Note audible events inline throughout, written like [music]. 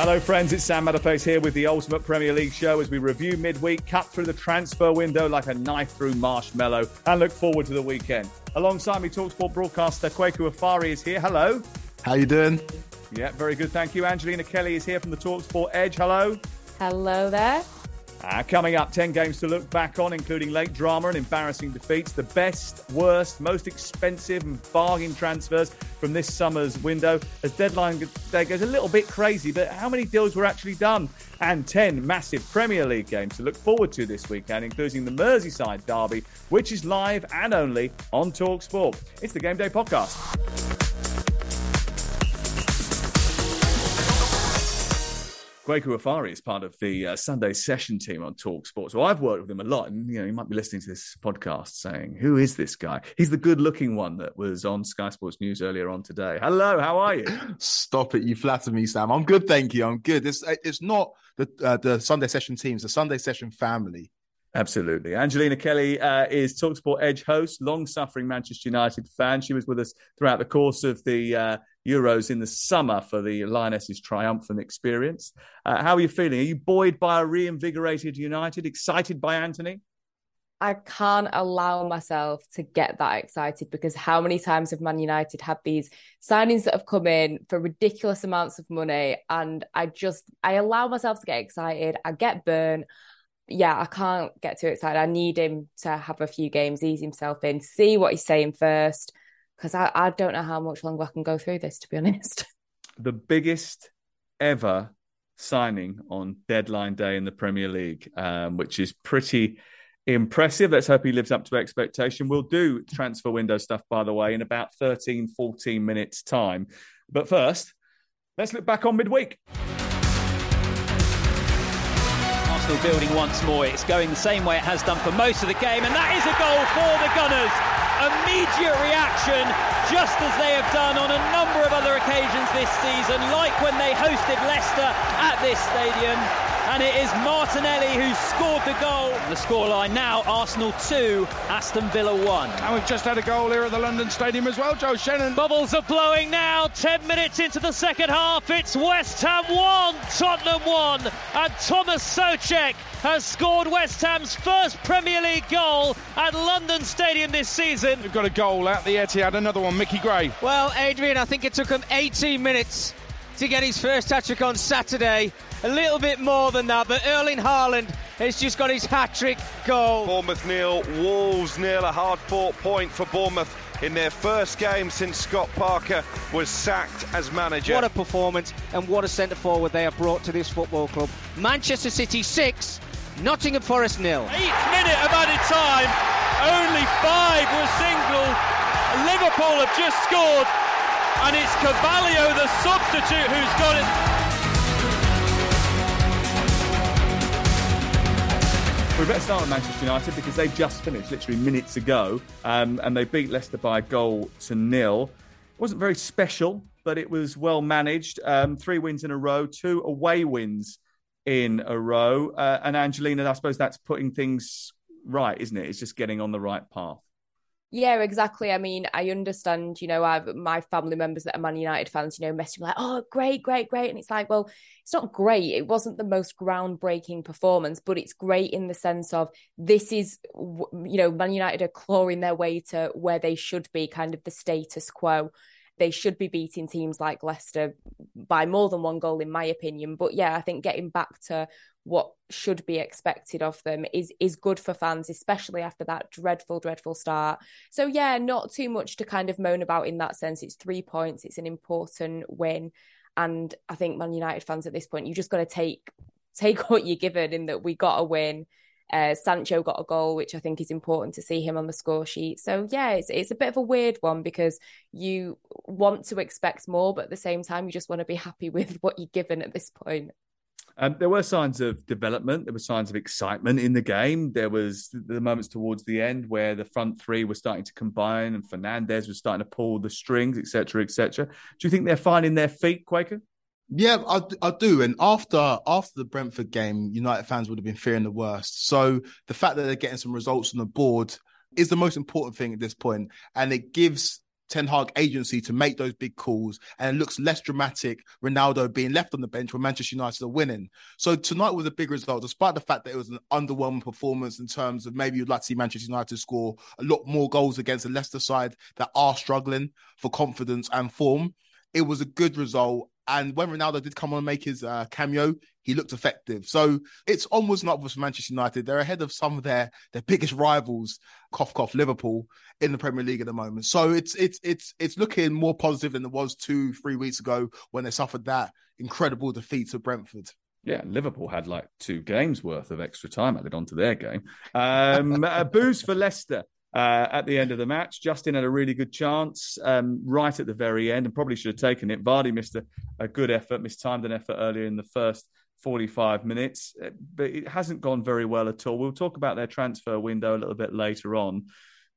Hello, friends. It's Sam Matterface here with the Ultimate Premier League show as we review midweek, cut through the transfer window like a knife through marshmallow, and look forward to the weekend. Alongside me, Talksport broadcaster Kwaku Afari is here. Hello. How you doing? Yeah, very good. Thank you. Angelina Kelly is here from the Talksport Edge. Hello. Hello there. Uh, coming up, 10 games to look back on, including late drama and embarrassing defeats, the best, worst, most expensive and bargain transfers from this summer's window. As deadline day goes a little bit crazy, but how many deals were actually done? And 10 massive Premier League games to look forward to this weekend, including the Merseyside Derby, which is live and only on Talksport. It's the Game Day Podcast. Kwaku Afari is part of the uh, Sunday session team on Talk Sports. So I've worked with him a lot, and you know, you might be listening to this podcast saying, "Who is this guy?" He's the good-looking one that was on Sky Sports News earlier on today. Hello, how are you? Stop it! You flatter me, Sam. I'm good, thank you. I'm good. It's it's not the uh, the Sunday session teams, the Sunday session family. Absolutely. Angelina Kelly uh, is Talksport Edge host, long suffering Manchester United fan. She was with us throughout the course of the uh, Euros in the summer for the Lionesses' triumphant experience. Uh, how are you feeling? Are you buoyed by a reinvigorated United, excited by Antony? I can't allow myself to get that excited because how many times have Man United had these signings that have come in for ridiculous amounts of money and I just I allow myself to get excited. I get burnt yeah, I can't get too excited. I need him to have a few games, ease himself in, see what he's saying first, because I, I don't know how much longer I can go through this, to be [laughs] honest. The biggest ever signing on deadline day in the Premier League, um, which is pretty impressive. Let's hope he lives up to expectation. We'll do transfer window stuff, by the way, in about 13, 14 minutes' time. But first, let's look back on midweek. Arsenal building once more. It's going the same way it has done for most of the game, and that is a goal for the Gunners. Immediate reaction, just as they have done on a number of other occasions this season, like when they hosted Leicester at this stadium and it is Martinelli who scored the goal. The scoreline now Arsenal 2, Aston Villa 1. And we've just had a goal here at the London Stadium as well, Joe Shannon. Bubbles are blowing now, 10 minutes into the second half. It's West Ham 1, Tottenham 1, and Thomas Soucek has scored West Ham's first Premier League goal at London Stadium this season. We've got a goal at the Etihad, another one, Mickey Gray. Well, Adrian, I think it took him 18 minutes to get his first hat trick on Saturday. A little bit more than that, but Erling Haaland has just got his hat trick goal. Bournemouth nil, Wolves nil, a hard fought point for Bournemouth in their first game since Scott Parker was sacked as manager. What a performance and what a centre forward they have brought to this football club. Manchester City 6, Nottingham Forest nil. Eighth minute of added time, only five were single. Liverpool have just scored and it's Carvalho, the substitute, who's got it. We better start with Manchester United because they've just finished literally minutes ago, um, and they beat Leicester by a goal to nil. It wasn't very special, but it was well managed. Um, three wins in a row, two away wins in a row, uh, and Angelina, I suppose that's putting things right, isn't it? It's just getting on the right path. Yeah, exactly. I mean, I understand, you know, I've my family members that are Man United fans, you know, messaging like, oh, great, great, great. And it's like, well, it's not great. It wasn't the most groundbreaking performance, but it's great in the sense of this is, you know, Man United are clawing their way to where they should be, kind of the status quo. They should be beating teams like Leicester by more than one goal, in my opinion. But yeah, I think getting back to what should be expected of them is is good for fans, especially after that dreadful, dreadful start. So yeah, not too much to kind of moan about in that sense. It's three points. It's an important win, and I think Man United fans at this point, you just got to take take [laughs] what you're given in that we got a win. Uh, Sancho got a goal, which I think is important to see him on the score sheet. So yeah, it's it's a bit of a weird one because you want to expect more, but at the same time, you just want to be happy [laughs] with what you're given at this point. Um, there were signs of development. There were signs of excitement in the game. There was the moments towards the end where the front three were starting to combine, and Fernandes was starting to pull the strings, etc., etc. Do you think they're finding their feet, Kwaku? Yeah, I, I do. And after after the Brentford game, United fans would have been fearing the worst. So the fact that they're getting some results on the board is the most important thing at this point, and it gives Ten Hag agency to make those big calls, and it looks less dramatic. Ronaldo being left on the bench when Manchester United are winning. So tonight was a big result, despite the fact that it was an underwhelming performance in terms of maybe you'd like to see Manchester United score a lot more goals against the Leicester side that are struggling for confidence and form. It was a good result, and when Ronaldo did come on and make his uh, cameo, he looked effective. So it's onwards and upwards for Manchester United. They're ahead of some of their their biggest rivals, cough cough Liverpool, in the Premier League at the moment. So it's it's it's it's looking more positive than it was two three weeks ago when they suffered that incredible defeat to Brentford. Yeah, Liverpool had like two games worth of extra time added onto their game. Um, [laughs] uh, booze for Leicester uh, at the end of the match. Justin had a really good chance um, right at the very end and probably should have taken it. Vardy missed a, a good effort, mistimed an effort earlier in the first 45 minutes, uh, but it hasn't gone very well at all. We'll talk about their transfer window a little bit later on,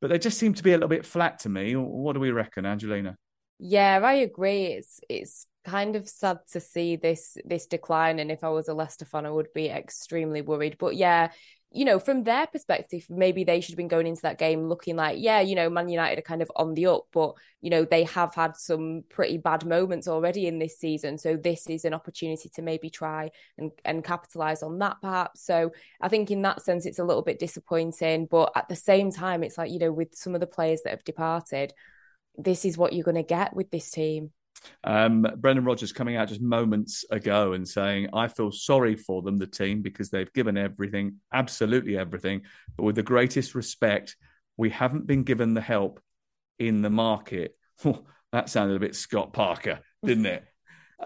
but they just seem to be a little bit flat to me. What do we reckon, Angelina? Yeah, I agree. It's it's kind of sad to see this this decline and if I was a Leicester fan I would be extremely worried. But yeah, you know, from their perspective, maybe they should have been going into that game looking like, yeah, you know, Man United are kind of on the up, but, you know, they have had some pretty bad moments already in this season. So this is an opportunity to maybe try and, and capitalize on that, perhaps. So I think in that sense, it's a little bit disappointing. But at the same time, it's like, you know, with some of the players that have departed, this is what you're going to get with this team. Um, Brendan Rodgers coming out just moments ago and saying, I feel sorry for them, the team, because they've given everything, absolutely everything. But with the greatest respect, we haven't been given the help in the market. [laughs] that sounded a bit Scott Parker, didn't it? [laughs]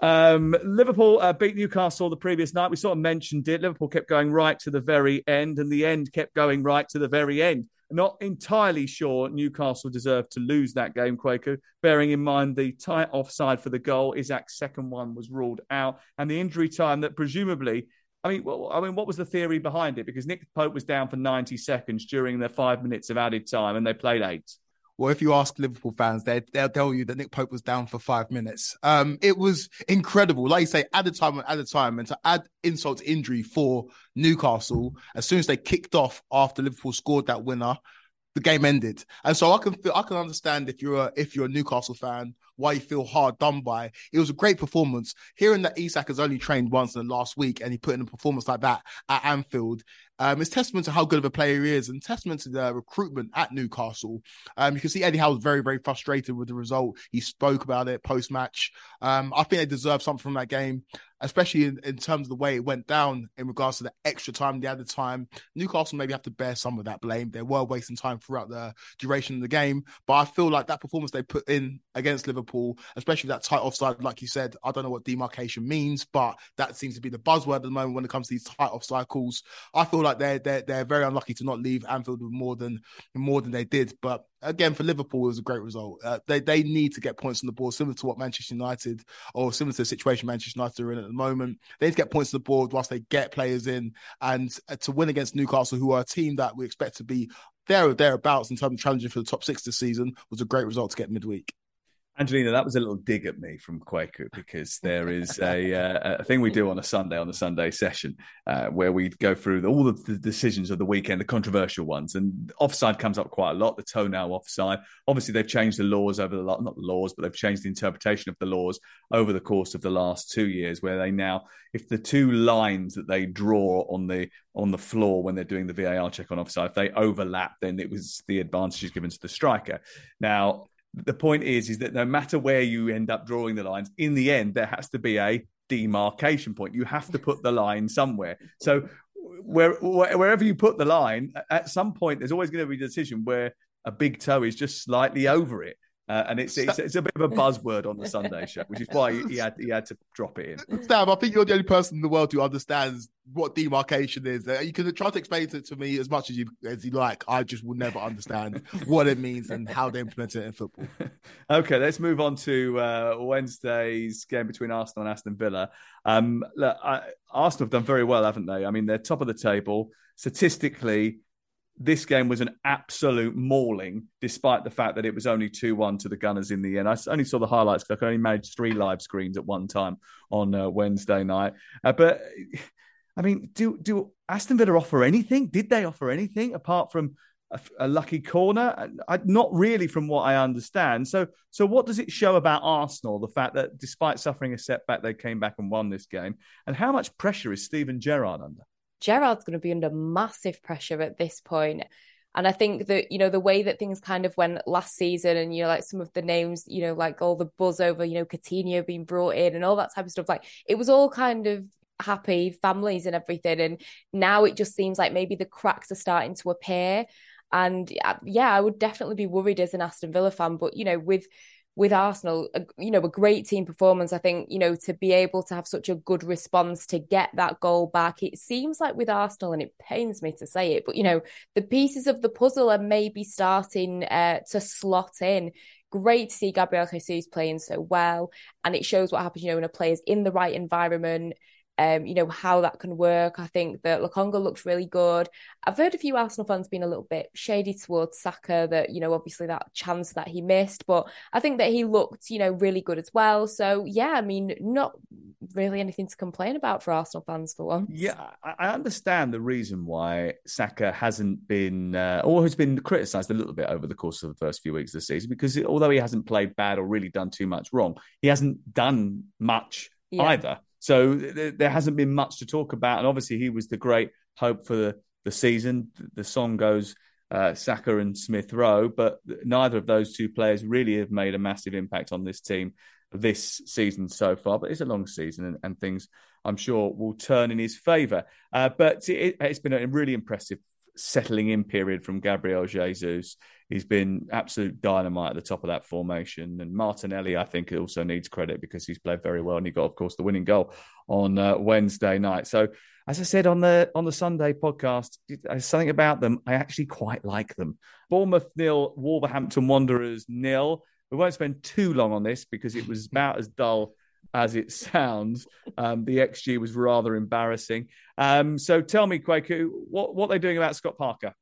Um, Liverpool uh, beat Newcastle the previous night. We sort of mentioned it. Liverpool kept going right to the very end, and the end kept going right to the very end. Not entirely sure Newcastle deserved to lose that game, Kwaku, bearing in mind the tight offside for the goal. Isak's second one was ruled out, and the injury time that presumably. I mean, well, I mean, what was the theory behind it? Because Nick Pope was down for 90 seconds during their five minutes of added time, and they played eight. Well, if you ask Liverpool fans, they, they'll tell you that Nick Pope was down for five minutes. Um, it was incredible. Like you say, added time added time. And to add insult to injury for Newcastle, as soon as they kicked off after Liverpool scored that winner, the game ended. And so I can feel, I can understand if you're a, if you're a Newcastle fan why you feel hard done by. It was a great performance. Hearing that Isak has only trained once in the last week and he put in a performance like that at Anfield um, it's testament to how good of a player he is and testament to the recruitment at Newcastle. Um, you can see Eddie Howe was very, very frustrated with the result. He spoke about it post match. Um, I think they deserve something from that game especially in, in terms of the way it went down in regards to the extra time, the added time. Newcastle maybe have to bear some of that blame. They were wasting time throughout the duration of the game. But I feel like that performance they put in against Liverpool, especially that tight offside, like you said, I don't know what demarcation means, but that seems to be the buzzword at the moment when it comes to these tight offside calls. I feel like they're they're, they're very unlucky to not leave Anfield with more than more than they did. But again for Liverpool it was a great result. Uh, they they need to get points on the board, similar to what Manchester United or similar to the situation Manchester United are in at the moment. They need to get points on the board whilst they get players in, and uh, to win against Newcastle, who are a team that we expect to be there or thereabouts in terms of challenging for the top six this season, was a great result to get midweek. Angelina, that was a little dig at me from Kwaku because there is a, uh, a thing we do on a Sunday, on the Sunday session, uh, where we go through all of the decisions of the weekend, the controversial ones. And offside comes up quite a lot, the toenail offside. Obviously, they've changed the laws over the, lot, not the laws, but they've changed the interpretation of the laws over the course of the last two years, where they now, if the two lines that they draw on the on the floor when they're doing the VAR check on offside, if they overlap, then it was the advantage is given to the striker. Now, the point is, is that no matter where you end up drawing the lines, in the end, there has to be a demarcation point. You have to put the line somewhere. So where, wherever you put the line, at some point, there's always going to be a decision where a big toe is just slightly over it. Uh, and it's, it's, it's a bit of a buzzword on the Sunday show, which is why he had he had to drop it in. Sam, I think you're the only person in the world who understands what demarcation is. Uh, you can try to explain it to me as much as you as you like. I just will never understand [laughs] what it means and how they implement it in football. [laughs] okay, let's move on to uh, Wednesday's game between Arsenal and Aston Villa. Um, look, I, Arsenal have done very well, haven't they? I mean, they're top of the table statistically this game was an absolute mauling, despite the fact that it was only 2 1 to the Gunners in the end. I only saw the highlights because I only managed three live screens at one time on uh, Wednesday night. Uh, but, I mean, do, do Aston Villa offer anything? Did they offer anything apart from a, a lucky corner? I, not really, from what I understand. So, so, what does it show about Arsenal, the fact that despite suffering a setback, they came back and won this game? And how much pressure is Steven Gerrard under? Gerrard's going to be under massive pressure at this point. And I think that, you know, the way that things kind of went last season and, you know, like some of the names, you know, like all the buzz over, you know, Coutinho being brought in and all that type of stuff, like it was all kind of happy families and everything. And now it just seems like maybe the cracks are starting to appear. And uh, yeah, I would definitely be worried as an Aston Villa fan. But, you know, with with Arsenal, a, you know, a great team performance. I think, you know, to be able to have such a good response to get that goal back, it seems like with Arsenal, and it pains me to say it, but, you know, the pieces of the puzzle are maybe starting uh, to slot in. Great to see Gabriel Jesus playing so well. And it shows what happens, you know, when a player's in the right environment, um, you know, how that can work. I think that Lokonga looks really good. I've heard a few Arsenal fans being a little bit shady towards Saka that, you know, obviously that chance that he missed, but I think that he looked, you know, really good as well. So, yeah, I mean, not really anything to complain about for Arsenal fans for once. Yeah, I understand the reason why Saka hasn't been, uh, or has been criticised a little bit over the course of the first few weeks of the season, because although he hasn't played bad or really done too much wrong, he hasn't done much yeah. either. So th- there hasn't been much to talk about. And obviously, he was the great hope for the, the season. The song goes uh, Saka and Smith Rowe, but neither of those two players really have made a massive impact on this team this season so far. But it's a long season, and, and things I'm sure will turn in his favour. Uh, but it, has been a really impressive settling in period from Gabriel Jesus. He's been absolute dynamite at the top of that formation. And Martinelli, I think, also needs credit because he's played very well and he got, of course, the winning goal on uh, Wednesday night. So, as I said on the on the Sunday podcast, something about them. I actually quite like them. Bournemouth nil, Wolverhampton Wanderers nil. We won't spend too long on this because it was about as dull as it sounds. Um, the XG was rather embarrassing. Um, so tell me, Kwaku, what what are they doing about Scott Parker?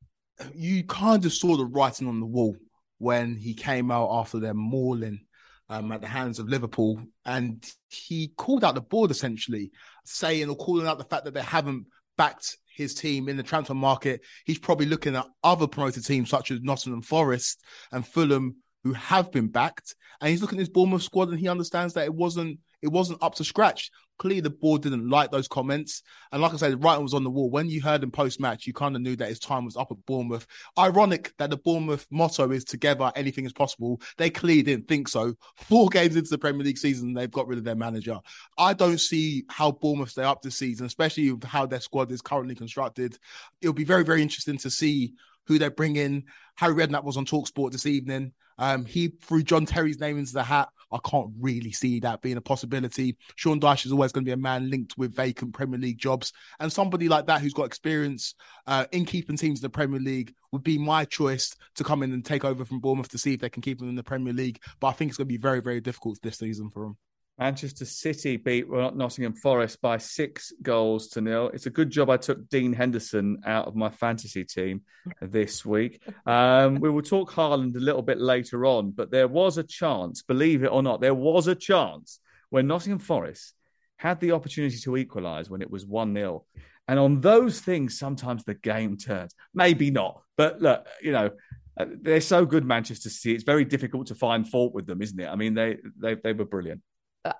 You kind of saw the writing on the wall when he came out after their mauling um, at the hands of Liverpool, and he called out the board essentially, saying or calling out the fact that they haven't backed his team in the transfer market. He's probably looking at other promoted teams such as Nottingham Forest and Fulham who have been backed, and he's looking at his Bournemouth squad and he understands that it wasn't it wasn't up to scratch. Clearly, the board didn't like those comments. And like I said, the writing was on the wall. When you heard him post match, you kind of knew that his time was up at Bournemouth. Ironic that the Bournemouth motto is together, anything is possible. They clearly didn't think so. Four [laughs] games into the Premier League season, they've got rid of their manager. I don't see how Bournemouth stay up this season, especially with how their squad is currently constructed. It'll be very, very interesting to see who they bring in. Harry Redknapp was on Talksport this evening. Um, he threw John Terry's name into the hat. I can't really see that being a possibility. Sean Dyche is always going to be a man linked with vacant Premier League jobs, and somebody like that who's got experience uh, in keeping teams in the Premier League would be my choice to come in and take over from Bournemouth to see if they can keep them in the Premier League. But I think it's going to be very, very difficult this season for them. Manchester City beat Nottingham Forest by six goals to nil. It's a good job I took Dean Henderson out of my fantasy team this week. Um, we will talk Haaland a little bit later on, but there was a chance, believe it or not, there was a chance when Nottingham Forest had the opportunity to equalise when it was 1 0. And on those things, sometimes the game turns. Maybe not. But look, you know, uh, they're so good, Manchester City. It's very difficult to find fault with them, isn't it? I mean, they they, they were brilliant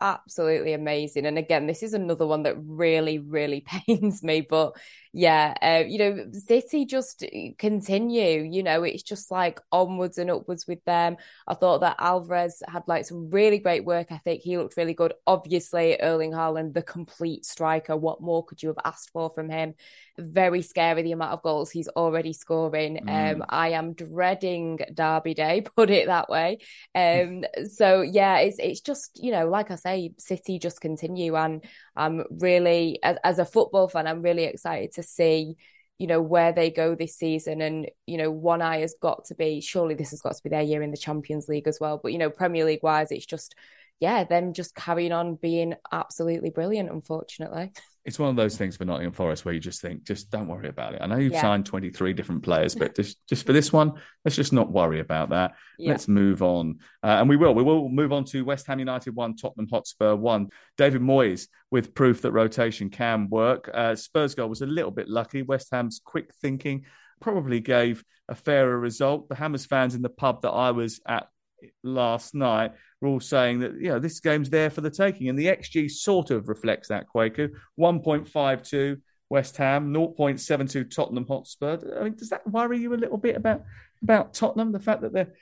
absolutely amazing. And again, this is another one that really, really [laughs] pains me. But yeah, uh, you know, City just continue. You know, it's just like onwards and upwards with them. I thought that Alvarez had like some really great work ethic. He looked really good. Obviously, Erling Haaland, the complete striker. What more could you have asked for from him? Very scary the amount of goals he's already scoring. Mm. Um, I am dreading Derby Day, [laughs] put it that way. Um, so yeah, it's it's just you know, like I say, City just continue, and I'm really as, as a football fan, I'm really excited to see you know where they go this season. And you know one eye has got to be surely this has got to be their year in the champions league as well. But you know premier league wise it's just yeah them just carrying on being absolutely brilliant unfortunately [laughs] it's one of those things for Nottingham Forest where you just think, just don't worry about it. I know you've yeah. signed 23 different players, but [laughs] just, just for this one, let's just not worry about that. Yeah. Let's move on. Uh, and we will. We will move on to West Ham United 1, Tottenham Hotspur 1. David Moyes with proof that rotation can work. Uh, Spurs goal was a little bit lucky. West Ham's quick thinking probably gave a fairer result. The Hammers fans in the pub that I was at last night were all saying that you know this game's there for the taking, and the XG sort of reflects that. Kwaku one point five two West Ham, 0.72 Tottenham Hotspur. I mean, does that worry you a little bit about about Tottenham? The fact that they're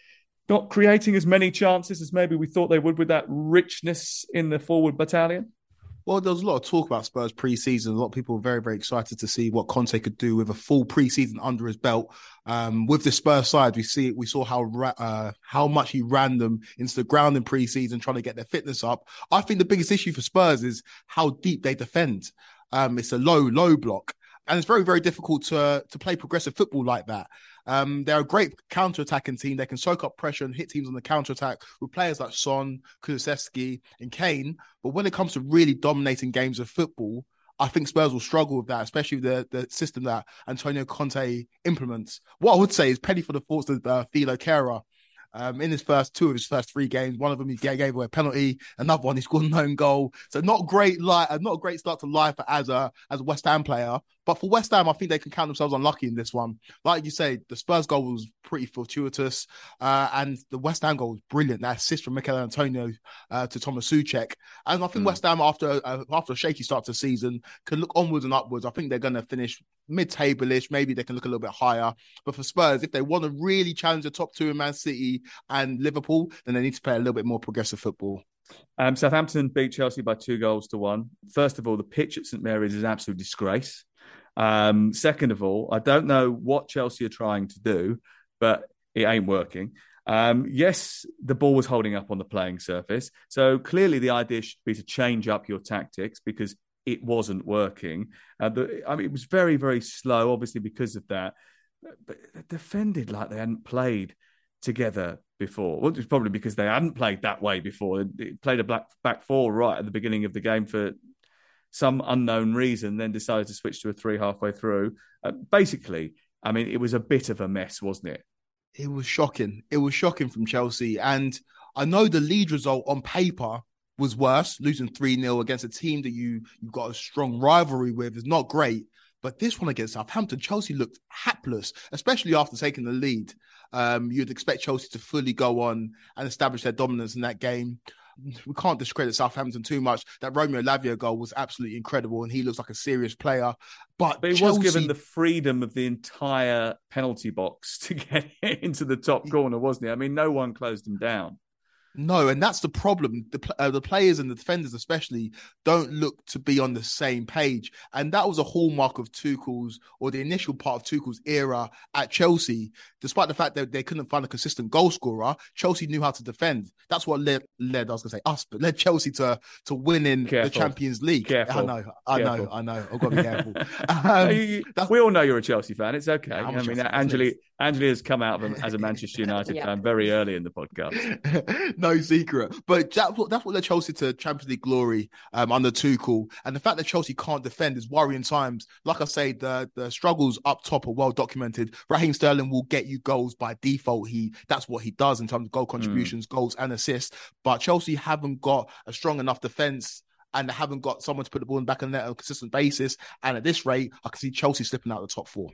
not creating as many chances as maybe we thought they would with that richness in the forward battalion. Well, there was a lot of talk about Spurs pre-season. A lot of people were very, very excited to see what Conte could do with a full pre-season under his belt. Um, with the Spurs side, we see we saw how uh, how much he ran them into the ground in pre-season, trying to get their fitness up. I think the biggest issue for Spurs is how deep they defend. Um, it's a low, low block, and it's very, very difficult to to play progressive football like that. Um, they're a great counter-attacking team. They can soak up pressure and hit teams on the counter-attack with players like Son, Kulusevski, and Kane. But when it comes to really dominating games of football, I think Spurs will struggle with that, especially the the system that Antonio Conte implements. What I would say is penny for the thoughts of uh, Thilo Kehrer um, in his first two of his first three games. One of them he gave away a penalty, another one he scored an own goal. So not great life, not a great start to life as a as a West Ham player. But for West Ham, I think they can count themselves unlucky in this one. Like you say, the Spurs goal was pretty fortuitous, uh, and the West Ham goal was brilliant. That assist from Michail Antonio uh, to Thomas Soucek, and I think mm. West Ham after uh, after a shaky start to the season can look onwards and upwards. I think they're going to finish mid-table-ish. Maybe they can look a little bit higher. But for Spurs, if they want to really challenge the top two in Man City and Liverpool, then they need to play a little bit more progressive football. Um, Southampton beat Chelsea by two goals to one. First of all, the pitch at St Mary's is an absolute disgrace. Um, second of all, I don't know what Chelsea are trying to do, but it ain't working. Um, yes, the ball was holding up on the playing surface. So clearly, the idea should be to change up your tactics because it wasn't working. Uh, the, I mean, it was very, very slow, obviously, because of that. But they defended like they hadn't played together before. Well, it's probably because they hadn't played that way before. They played a black back four right at the beginning of the game for some unknown reason, then decided to switch to a three halfway through. Uh, basically, I mean, it was a bit of a mess, wasn't it? It was shocking. It was shocking from Chelsea. And I know the lead result on paper was worse. Losing 3 0 against a team that you, you've got a strong rivalry with is not great. But this one against Southampton, Chelsea looked hapless, especially after taking the lead. Um, you'd expect Chelsea to fully go on and establish their dominance in that game we can't discredit Southampton too much. That Romeo Lavia goal was absolutely incredible, and he looks like a serious player. But, but he Chelsea... was given the freedom of the entire penalty box [laughs] to get into the top corner, wasn't he? I mean, no one closed him down. No, and that's the problem. The, uh, the players and the defenders, especially, don't look to be on the same page, and that was a hallmark of Tuchel's or the initial part of Tuchel's era at Chelsea. Despite the fact that they couldn't find a consistent goal scorer, Chelsea knew how to defend. That's what led led I was going to say us, but led Chelsea to to winning the Champions League. Careful. I know, I careful. know, I know. I've got to be careful. [laughs] um, we all know you're a Chelsea fan. It's okay. I mean, Angeli Angeli has come out as a Manchester United [laughs] yeah. fan very early in the podcast. [laughs] no secret. But that's what, that's what led Chelsea to Champions League glory um, under Tuchel. And the fact that Chelsea can't defend is worrying times. Like I say, the, the struggles up top are well documented. Raheem Sterling will get you goals by default. He That's what he does in terms of goal contributions, mm. goals, and assists. But Chelsea haven't got a strong enough defence and they haven't got someone to put the ball in back in net on a consistent basis. And at this rate, I can see Chelsea slipping out of the top four.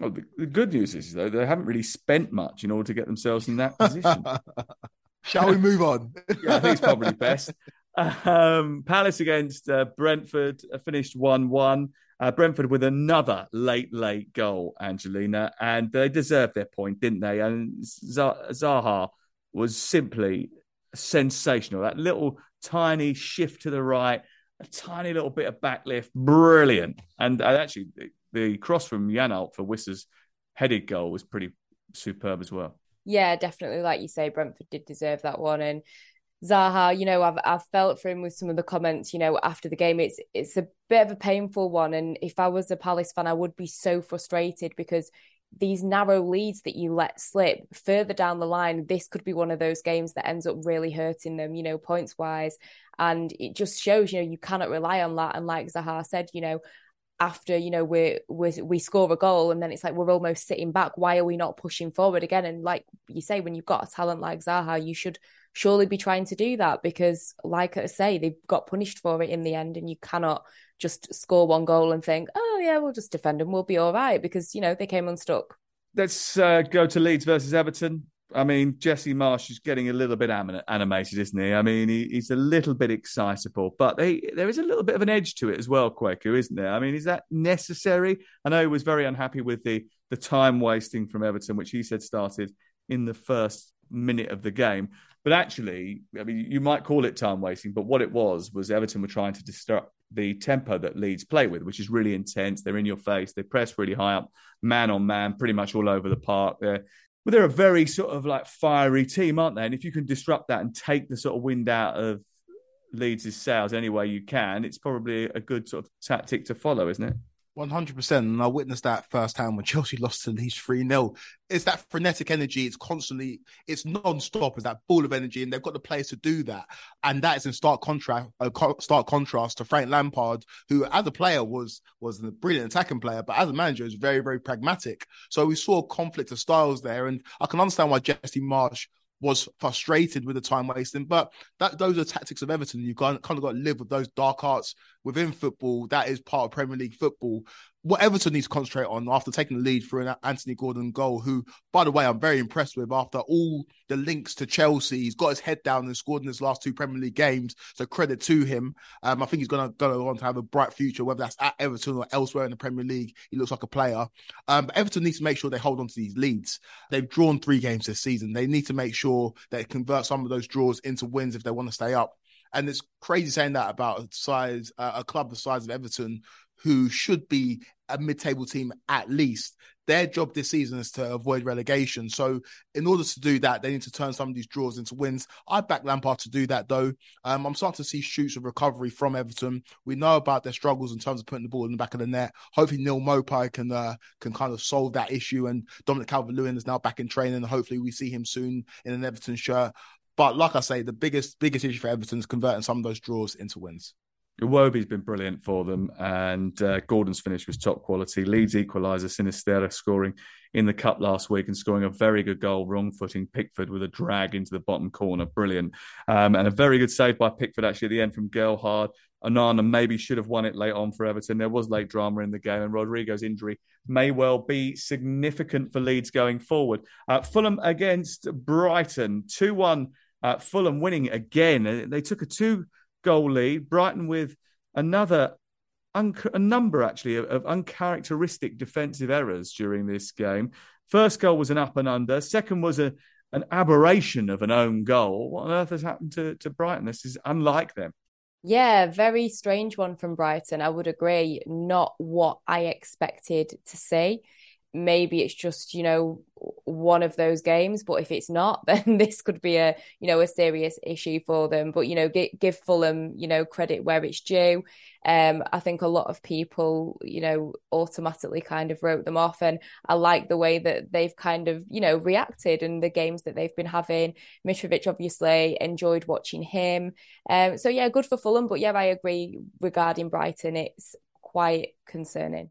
Well, the, the, good news is though they haven't really spent much in order to get themselves in that position. [laughs] Shall we move on? [laughs] yeah, I think it's probably best. Um, Palace against uh, Brentford uh, finished 1 1. Uh, Brentford with another late, late goal, Angelina, and they deserved their point, didn't they? And Zaha was simply sensational. That little tiny shift to the right, a tiny little bit of backlift, brilliant. And actually, the, the, cross from Janelt for Wissa's headed goal was pretty superb as well. Yeah, definitely. Like you say, Brentford did deserve that one. And Zaha, you know, I've I've felt for him with some of the comments, you know, after the game. It's it's a bit of a painful one. And if I was a Palace fan, I would be so frustrated because these narrow leads that you let slip further down the line, this could be one of those games that ends up really hurting them, you know, points wise. And it just shows, you know, you cannot rely on that. And like Zaha said, you know, after you know we we we score a goal and then it's like we're almost sitting back why are we not pushing forward again and like you say when you've got a talent like Zaha you should surely be trying to do that because like I say they got punished for it in the end and you cannot just score one goal and think, oh yeah, we'll just defend and we'll be all right because you know they came unstuck. Let's uh, go to Leeds versus Everton. I mean, Jesse Marsch is getting a little bit animated, isn't he? I mean, he, he's a little bit excitable, but they, there is a little bit of an edge to it as well, Kwaku, isn't there? I mean, is that necessary? I know he was very unhappy with the the time wasting from Everton, which he said started in the first minute of the game. But actually, I mean, you might call it time wasting, but what it was was Everton were trying to disrupt the tempo that Leeds play with, which is really intense. They're in your face. They press really high up, man on man, pretty much all over the park. They're, but they're a very sort of like fiery team, aren't they? And if you can disrupt that and take the sort of wind out of Leeds' sails any way you can, it's probably a good sort of tactic to follow, isn't it? One hundred percent, and I witnessed that firsthand when [laughs] Chelsea lost to Leeds three 0 It's that frenetic energy. It's constantly, it's non-stop. It's that ball of energy, and they've got the players to do that. And that is in stark contrast, uh, stark contrast to Frank Lampard, who as a player was was a brilliant attacking player, but as a manager is very very pragmatic. So we saw a conflict of styles there, and I can understand why Jesse Marsch was frustrated with the time wasting. But that those are tactics of Everton. You've got, kind of got to live with those dark arts within football. That is part of Premier League football what Everton needs to concentrate on after taking the lead for an Anthony Gordon goal, who, by the way, I'm very impressed with after all the links to Chelsea. He's got his head down and scored in his last two Premier League games. So credit to him. Um, I think he's going to go on to have a bright future, whether that's at Everton or elsewhere in the Premier League. He looks like a player. Um, but Everton needs to make sure they hold on to these leads. They've drawn three games this season. They need to make sure they convert some of those draws into wins if they want to stay up. And it's crazy saying that about a size, uh, a club the size of Everton, who should be a mid-table team at least. Their job this season is to avoid relegation. So, in order to do that, they need to turn some of these draws into wins. I back Lampard to do that, though. Um, I'm starting to see shoots of recovery from Everton. We know about their struggles in terms of putting the ball in the back of the net. Hopefully, Neal Maupay can uh, can kind of solve that issue. And Dominic Calvert-Lewin is now back in training. Hopefully, we see him soon in an Everton shirt. But like I say, the biggest biggest issue for Everton is converting some of those draws into wins. Iwobi's been brilliant for them, and uh, Gordon's finish was top quality. Leeds equaliser, Sinisterra scoring in the cup last week and scoring a very good goal, wrong footing Pickford with a drag into the bottom corner, brilliant, um, and a very good save by Pickford actually at the end from Gelhardt. Onana maybe should have won it late on for Everton. There was late drama in the game, and Rodrigo's injury may well be significant for Leeds going forward. Uh, Fulham against Brighton, two one. Uh, Fulham winning again. They took a two goal lead. Brighton with another un- a number actually of, of, uncharacteristic defensive errors during this game. First goal was an up and under. Second was a an aberration of an own goal. What on earth has happened to, to Brighton? This is unlike them. Yeah, very strange one from Brighton. I would agree. Not what I expected to see maybe it's just you know one of those games but if it's not [laughs] then this could be a you know a serious issue for them. But you know give, give fulham you know credit where it's due. Um i think a lot of people you know automatically kind of wrote them off and i like the way that they've kind of you know reacted and the games that they've been having. Mitrovic obviously enjoyed watching him. Um so yeah good for fulham but yeah i agree regarding brighton it's quite concerning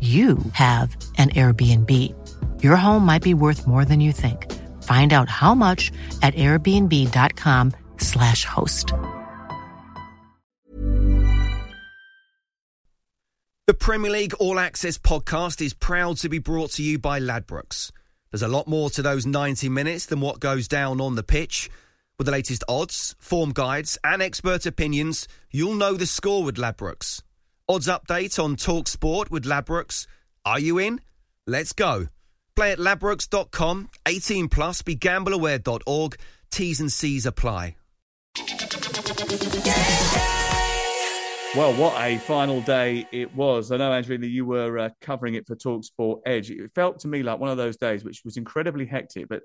you have an Airbnb. Your home might be worth more than you think. Find out how much at airbnb.com/slash host. The Premier League All Access podcast is proud to be brought to you by Ladbrokes. There's a lot more to those 90 minutes than what goes down on the pitch. With the latest odds, form guides, and expert opinions, you'll know the score with Ladbrokes. Odds update on Talk Sport with Ladbrokes. Are you in? Let's go. Play at ladbrokes.com, 18 plus, begambleaware.org. T's and C's apply. Well, what a final day it was. I know, Angelina, you were uh, covering it for Talksport Edge. It felt to me like one of those days which was incredibly hectic, but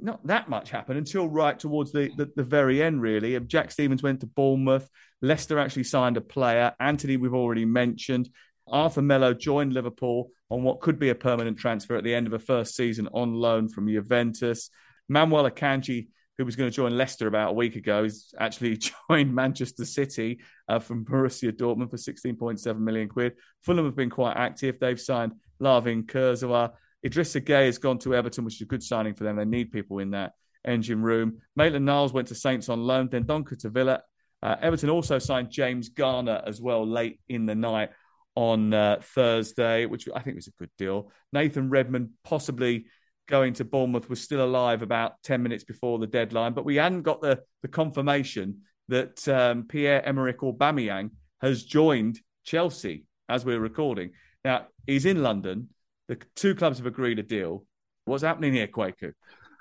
not that much happened until right towards the, the, the, very end, really. Jack Stevens went to Bournemouth. Leicester actually signed a player. Antony, we've already mentioned. Arthur Melo joined Liverpool on what could be a permanent transfer at the end of a first season on loan from Juventus. Manuel Akanji, who was going to join Leicester about a week ago, has actually [laughs] joined Manchester City uh, from Borussia Dortmund for 16.7 million quid. Fulham have been quite active. They've signed Layvin Kurzawa. Idrissa Gueye has gone to Everton, which is a good signing for them. They need people in that engine room. Maitland Niles went to Saints on loan, then Donker to Villa. Uh, Everton also signed James Garner as well late in the night on uh, Thursday, which I think was a good deal. Nathan Redmond possibly going to Bournemouth was still alive about 10 minutes before the deadline, but we hadn't got the, the confirmation that um, Pierre-Emerick or Aubameyang has joined Chelsea as we're recording. Now, he's in London. The two clubs have agreed a deal. What's happening here, Kwaku?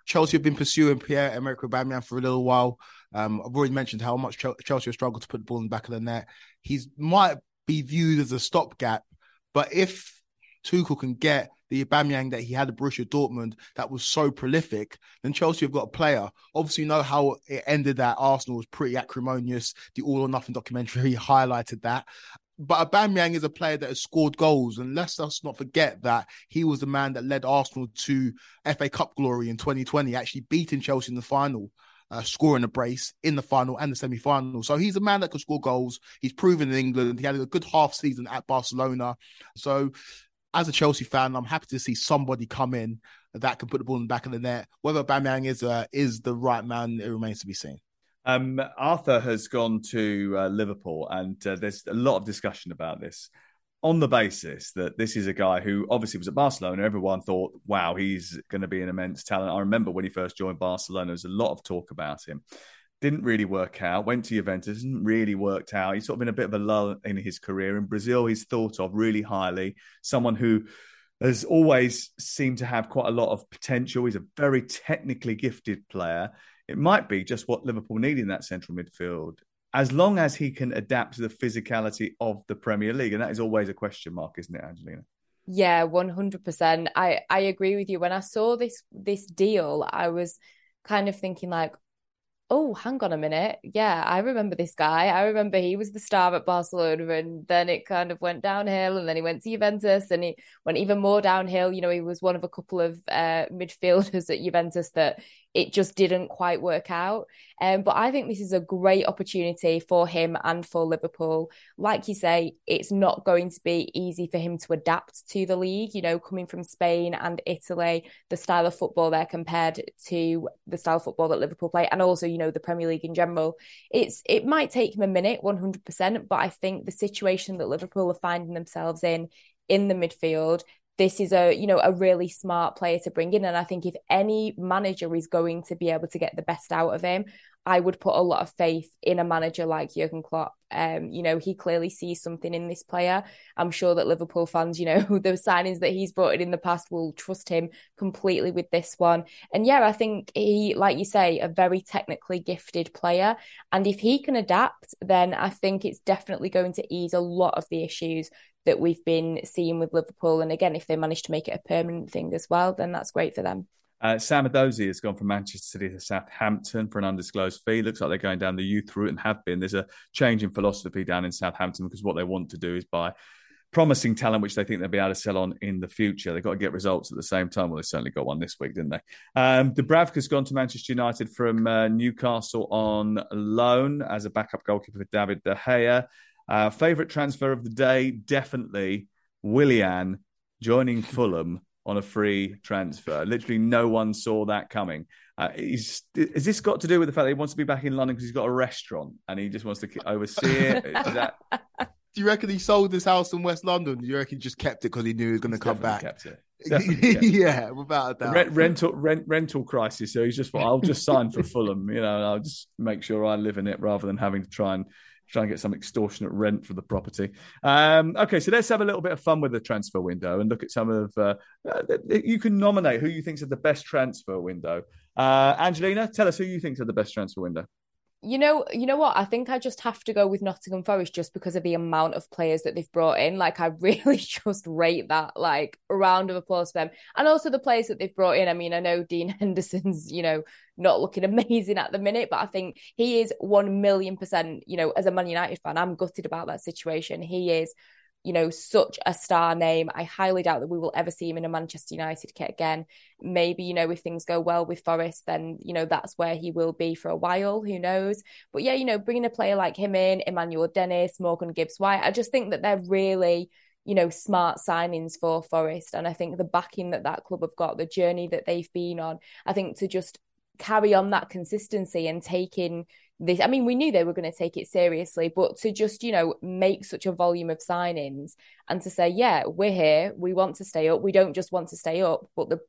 Chelsea have been pursuing Pierre-Emerick Aubameyang for a little while. Um, I've already mentioned how much Chelsea have struggled to put the ball in the back of the net. He might be viewed as a stopgap, but if Tuchel can get the Aubameyang that he had at Borussia Dortmund that was so prolific, then Chelsea have got a player. Obviously, you know how it ended at Arsenal was pretty acrimonious. The All or Nothing documentary [laughs] highlighted that but Aubameyang is a player that has scored goals, and let's us not forget that he was the man that led Arsenal to FA Cup glory in 2020, actually beating Chelsea in the final, uh, scoring a brace in the final and the semi-final. So he's a man that can score goals. He's proven in England. He had a good half season at Barcelona. So as a Chelsea fan, I'm happy to see somebody come in that can put the ball in the back of the net. Whether Aubameyang is uh, is the right man, it remains to be seen. Um, Arthur has gone to uh, Liverpool, and uh, there's a lot of discussion about this on the basis that this is a guy who obviously was at Barcelona. Everyone thought, wow, he's going to be an immense talent. I remember when he first joined Barcelona, there was a lot of talk about him. Didn't really work out. Went to Juventus, didn't really worked out. He's sort of been a bit of a lull in his career. In Brazil, he's thought of really highly. Someone who has always seemed to have quite a lot of potential. He's a very technically gifted player it might be just what Liverpool need in that central midfield, as long as he can adapt to the physicality of the Premier League. And that is always a question mark, isn't it, Angelina? Yeah, one hundred percent. I I agree with you. When I saw this this deal, I was kind of thinking like, oh, hang on a minute. Yeah, I remember this guy. I remember he was the star at Barcelona and then it kind of went downhill and then he went to Juventus and he went even more downhill. You know, he was one of a couple of uh, midfielders at Juventus that it just didn't quite work out. Um, but I think this is a great opportunity for him and for Liverpool. Like you say, it's not going to be easy for him to adapt to the league, you know, coming from Spain and Italy, the style of football there compared to the style of football that Liverpool play, and also, you know, the Premier League in general. It's it might take him a minute, 100%, but I think the situation that Liverpool are finding themselves in in the midfield this is a you know a really smart player to bring in. And i think if any manager is going to be able to get the best out of him I would put a lot of faith in a manager like Jurgen Klopp. Um, you know, he clearly sees something in this player. I'm sure that Liverpool fans, you know, [laughs] the signings that he's brought in in the past will trust him completely with this one. And yeah, I think he, like you say, a very technically gifted player. And if he can adapt, then I think it's definitely going to ease a lot of the issues that we've been seeing with Liverpool. And again, if they manage to make it a permanent thing as well, then that's great for them. Uh, Sam Edozie has gone from Manchester City to Southampton for an undisclosed fee. Looks like they're going down the youth route and have been. There's a change in philosophy down in Southampton because what they want to do is buy promising talent, which they think they'll be able to sell on in the future. They've got to get results at the same time. Well, they certainly got one this week, didn't they? Um, Dubravka's gone to Manchester United from uh, Newcastle on loan as a backup goalkeeper for David De Gea. Uh, Favourite transfer of the day, definitely Willian joining Fulham on a free transfer. Literally, no one saw that coming. Uh, is this got to do with the fact that he wants to be back in London because he's got a restaurant and he just wants to oversee it? [laughs] that... Do you reckon he sold his house in West London? Do you reckon he just kept it because he knew he was going to come back? Kept [laughs] it. yeah, without a doubt. Rent, rental rent, rental crisis. So he's just, well, I'll just sign for [laughs] Fulham. You know, I'll just make sure I live in it rather than having to try and try and get some extortionate rent for the property. Um, okay, so let's have a little bit of fun with the transfer window and look at some of. Uh, uh, you can nominate who you think is the best transfer window. Uh, Angelina, tell us who you think is the best transfer window you know, you know what? I think I just have to go with Nottingham Forest just because of the amount of players that they've brought in. Like, I [laughs] really just rate that. Like, a round of applause for them, and also the players that they've brought in. I mean, I know Dean [laughs] Henderson's, you know, not looking amazing at the minute, but I think he is one million percent. You know, as a Man United fan, I'm gutted about that situation. He is you know, such a star name. I highly doubt that we will ever see him in a Manchester United kit again. Maybe, you know, if things go well with Forest, then, you know, that's where he will be for a while. Who knows? But yeah, you know, bringing a player like him in, Emmanuel Dennis, Morgan Gibbs White, I just think that they're really, you know, smart signings for Forest. And I think the backing that that club have got, the journey that they've been on, I think to just carry on that consistency and taking this i mean we knew they were going to take it seriously but to just you know make such a volume of signings and to say yeah we're here we want to stay up we don't just want to stay up but the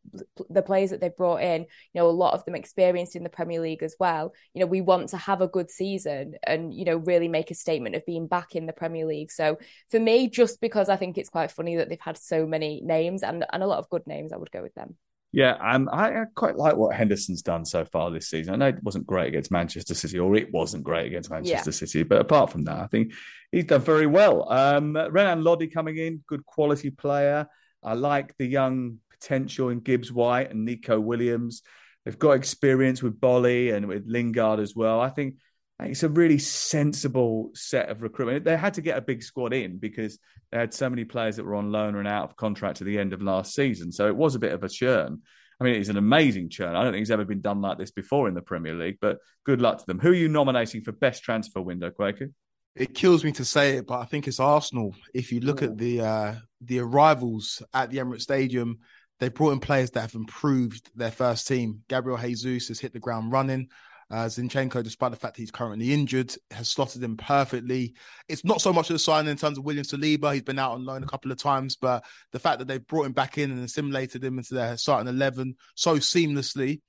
the players that they've brought in you know a lot of them experienced in the premier league as well you know we want to have a good season and you know really make a statement of being back in the premier league. So for me just because i think it's quite funny that they've had so many names and and a lot of good names i would go with them yeah, um, I, I, quite like what Henderson's done so far this season. I know it wasn't great against Manchester City, or it wasn't great against Manchester yeah. City, but apart from that, I think he's done very well. Um, Renan Lodi coming in, good quality player. I like the young potential in Gibbs White and Neco Williams. They've got experience with Boly and with Lingard as well. I think it's a really sensible set of recruitment. They had to get a big squad in because they had so many players that were on loan and out of contract at the end of last season. So it was a bit of a churn. I mean, it's an amazing churn. I don't think it's ever been done like this before in the Premier League, but good luck to them. Who are you nominating for best transfer window, Kwaku? It kills me to say it, but I think it's Arsenal. If you look at the uh, the arrivals at the Emirates Stadium, they've brought in players that have improved their first team. Gabriel Jesus has hit the ground running. Uh, Zinchenko, despite the fact he's currently injured, has slotted him perfectly. It's not so much of a sign in terms of William Saliba. He's been out on loan a couple of times, but the fact that they've brought him back in and assimilated him into their starting 11 so seamlessly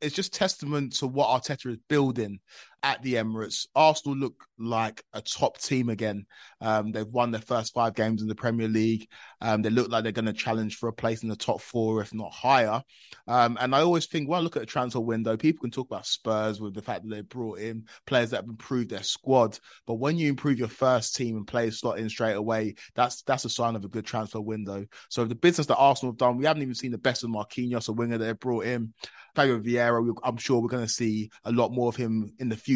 it's just testament to what Arteta is building at the Emirates. Arsenal look like a top team again. Um, they've won their first five games in the Premier League. Um, they look like they're going to challenge for a place in the top four, if not higher. Um, and I always think, well, look at the transfer window. People can talk about Spurs with the fact that they brought in players that have improved their squad. But when you improve your first team and players slot in straight away, that's that's a sign of a good transfer window. So the business that Arsenal have done, we haven't even seen the best of Marquinhos, a winger that they brought in. Fabio Vieira, I'm sure we're going to see a lot more of him in the future.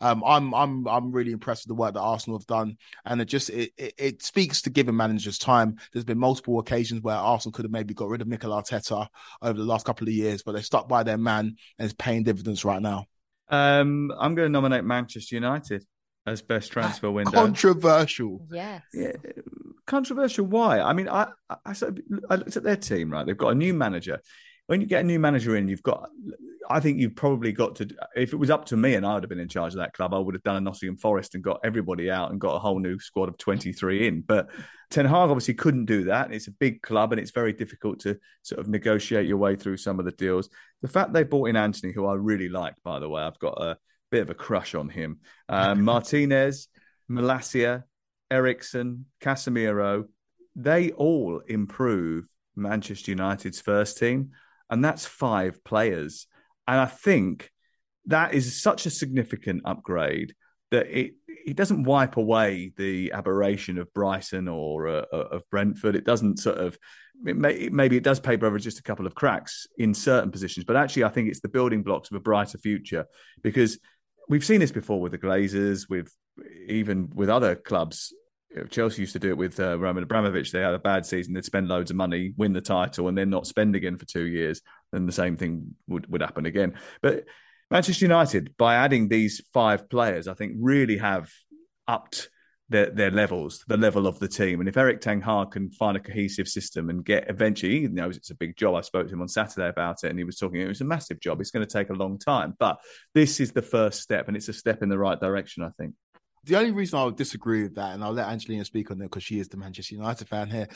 Um, I'm I'm I'm really impressed with the work that Arsenal have done, and it just it, it, it, speaks to giving managers time. There's been multiple occasions where Arsenal could have maybe got rid of Mikel Arteta over the last couple of years, but they stuck by their man and it's paying dividends right now. Um, I'm going to nominate Manchester United as best transfer window. Controversial. Yes. Yeah. Controversial. Why? I mean, I, I, I looked at their team. Right, they've got a new manager when you get a new manager in, you've got. I think you've probably got to. If it was up to me and I would have been in charge of that club, I would have done a Nottingham Forest and got everybody out and got a whole new squad of twenty three in. But Ten Hag obviously couldn't do that. It's a big club and it's very difficult to sort of negotiate your way through some of the deals. The fact they bought in Antony, who I really like, by the way, I've got a bit of a crush on him. Uh, [laughs] Martinez, Malacia, Eriksen, Casemiro, they all improve Manchester United's first team, and that's five players. And I think that is such a significant upgrade that it it doesn't wipe away the aberration of Brighton or uh, uh of Brentford. It doesn't sort of it may, maybe it does paper over just a couple of cracks in certain positions, but actually I think it's the building blocks of a brighter future because we've seen this before with the Glazers, with even with other clubs. Chelsea used to do it with uh, Roman Abramovich. They had a bad season, they'd spend loads of money, win the title, and then not spend again for two years. Then the same thing would, would happen again. But Manchester United, by adding these five players, I think really have upped their, their levels, the level of the team. And if Erik Ten Hag can find a cohesive system and get eventually, he knows it's a big job. I spoke to him on Saturday about it and he was talking, it was a massive job. It's going to take a long time. But this is the first step and it's a step in the right direction, I think. The only reason I'll disagree with that, and I'll let Angelina speak on it because she is the Manchester United fan here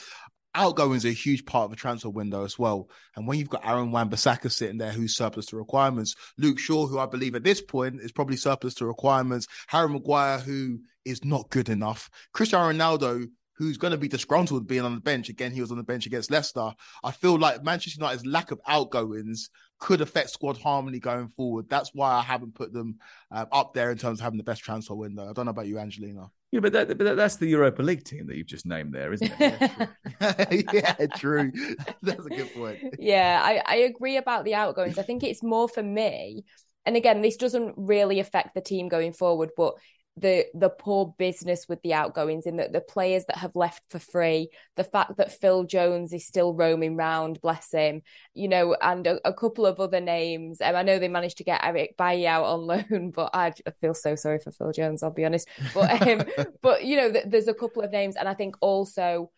outgoings are a huge part of the transfer window as well. And when you've got Aaron Wan-Bissaka sitting there who's surplus to requirements, Luke Shaw, who I believe at this point is probably surplus to requirements, Harry Maguire, who is not good enough, Cristiano Ronaldo, who's going to be disgruntled being on the bench. Again, he was on the bench against Leicester. I feel like Manchester United's lack of outgoings could affect squad harmony going forward. That's why I haven't put them uh, up there in terms of having the best transfer window. I don't know about you, Angelina. Yeah, but, that, but that's the Europa League team that you've just named there, isn't it? [laughs] [laughs] yeah, true. [laughs] That's a good point. Yeah, I, I agree about the outgoings. I think it's more for me. And again, this doesn't really affect the team going forward, but the the poor business with the outgoings in that the players that have left for free the fact that Phil Jones is still roaming round bless him you know and a, a couple of other names. Um, I know they managed to get Eric Bailly out on [laughs] loan but I, I, feel so sorry for Phil Jones I'll be honest. But um, [laughs] but you know th- there's a couple of names. And I think also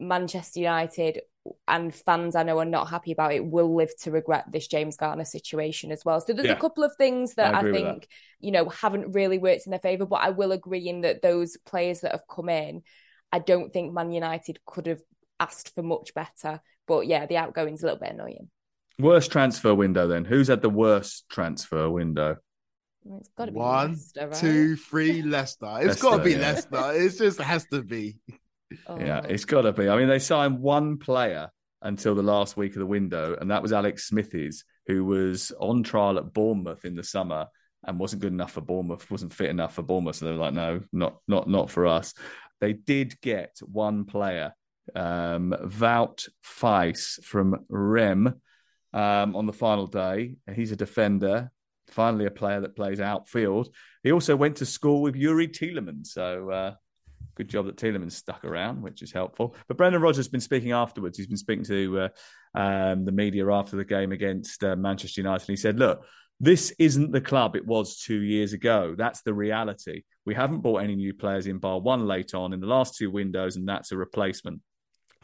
Manchester United and fans I know are not happy about it will live to regret this James Garner situation as well. So there's yeah. a couple of things that I, I think that. you know haven't really worked in their favour, but I will agree in that those players that have come in, I don't think Man United could have asked for much better. But yeah, the outgoing's a little bit annoying. Worst transfer window then? Who's had the worst transfer window? It's got to be one, Leicester, right? two, three. Leicester. It's got to be yeah. Leicester. It just has to be. Oh. Yeah, it's got to be. I mean, they signed one player until the last week of the window, and that was Alex Smithies, who was on trial at Bournemouth in the summer and wasn't good enough for Bournemouth, wasn't fit enough for Bournemouth. So they were like, no, not not not for us. They did get one player, um, Wout Faes from Reims, um, on the final day. He's a defender, finally a player that plays outfield. He also went to school with Youri Tielemans, so uh, good job that Tielemans stuck around, which is helpful. But Brendan Rodgers has been speaking afterwards. He's been speaking to uh, um, the media after the game against uh, Manchester United, and he said, "Look." This isn't the club it was two years ago. That's the reality. We haven't bought any new players in, bar one late on in the last two windows, and that's a replacement.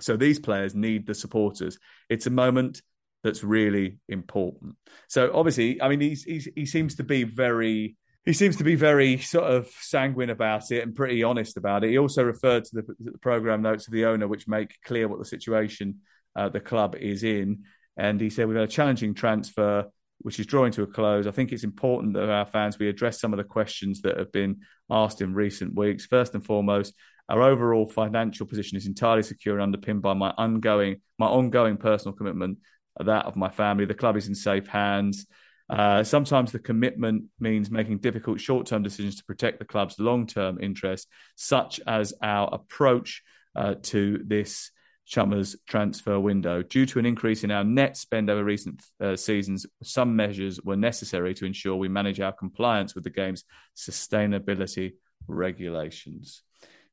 So these players need the supporters. It's a moment that's really important. So obviously, I mean, he's, he's, he seems to be very he seems to be very sort of sanguine about it and pretty honest about it. He also referred to the, the program notes of the owner, which make clear what the situation uh, the club is in. And he said, We've had a challenging transfer, which is drawing to a close. I think it's important that our fans, we address some of the questions that have been asked in recent weeks. First and foremost, our overall financial position is entirely secure and underpinned by my ongoing, my ongoing personal commitment, that of my family. The club is in safe hands. Uh, sometimes the commitment means making difficult short term decisions to protect the club's long term interests, such as our approach uh, to this Chummers transfer window. Due to an increase in our net spend over recent uh, seasons, some measures were necessary to ensure we manage our compliance with the game's sustainability regulations.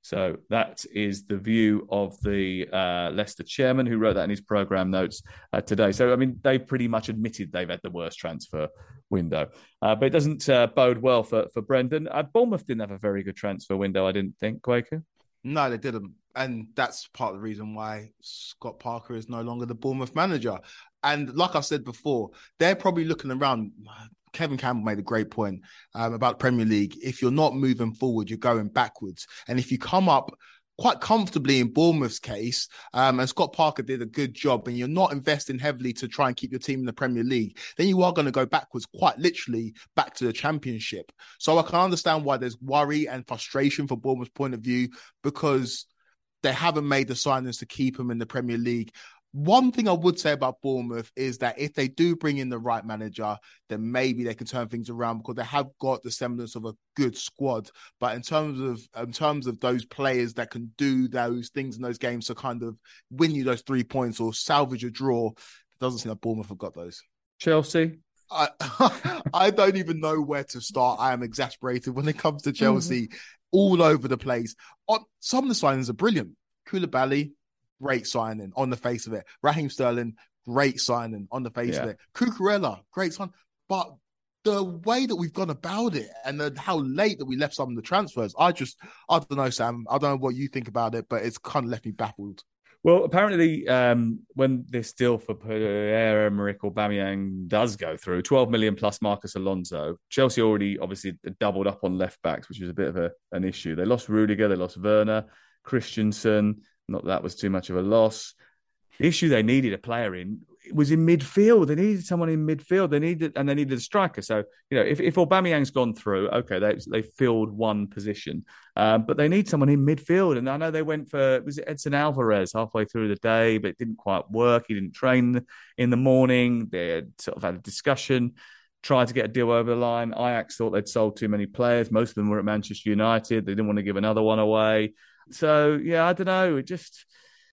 So that is the view of the uh, Leicester chairman who wrote that in his program notes uh, today. So I mean, they pretty much admitted they've had the worst transfer window, uh, but it doesn't uh, bode well for for Brendan. Uh, Bournemouth didn't have a very good transfer window, I didn't think. Kwaku. No, they didn't, and that's part of the reason why Scott Parker is no longer the Bournemouth manager. And like I said before, they're probably looking around. Kevin Campbell made a great point um, about Premier League. If you're not moving forward, you're going backwards. And if you come up quite comfortably in Bournemouth's case. Um, and Scott Parker did a good job, and you're not investing heavily to try and keep your team in the Premier League, then you are going to go backwards, quite literally back to the Championship. So I can understand why there's worry and frustration for Bournemouth's point of view because they haven't made the signings to keep him in the Premier League. One thing I would say about Bournemouth is that if they do bring in the right manager, then maybe they can turn things around because they have got the semblance of a good squad. But in terms of in terms of those players that can do those things in those games to kind of win you those three points or salvage a draw, it doesn't seem like Bournemouth have got those. Chelsea. I [laughs] I don't even know where to start. I am exasperated when it comes to Chelsea, mm-hmm. all over the place. On, Some of the signings are brilliant. Koulibaly, great signing on the face of it. Raheem Sterling, great signing on the face yeah. of it. Cucurella, great sign. But the way that we've gone about it and the, how late that we left some of the transfers, I just, I don't know, Sam. I don't know what you think about it, but it's kind of left me baffled. Well, apparently, um, when this deal for Pierre-Emerick Aubameyang does go through, 12 million plus Marcos Alonso, Chelsea already obviously doubled up on left backs, which is a bit of a, an issue. They lost Rudiger, they lost Werner, Christensen, not that, was too much of a loss. The issue they needed a player in was in midfield. They needed someone in midfield. They needed and they needed a striker. So you know, if if Aubameyang's gone through, okay, they they filled one position, um, but they need someone in midfield. And I know they went for was it Edson Alvarez halfway through the day, but it didn't quite work. He didn't train in the morning. They had sort of had a discussion. Tried to get a deal over the line. Ajax thought they'd sold too many players. Most of them were at Manchester United. They didn't want to give another one away. So yeah, I don't know. It just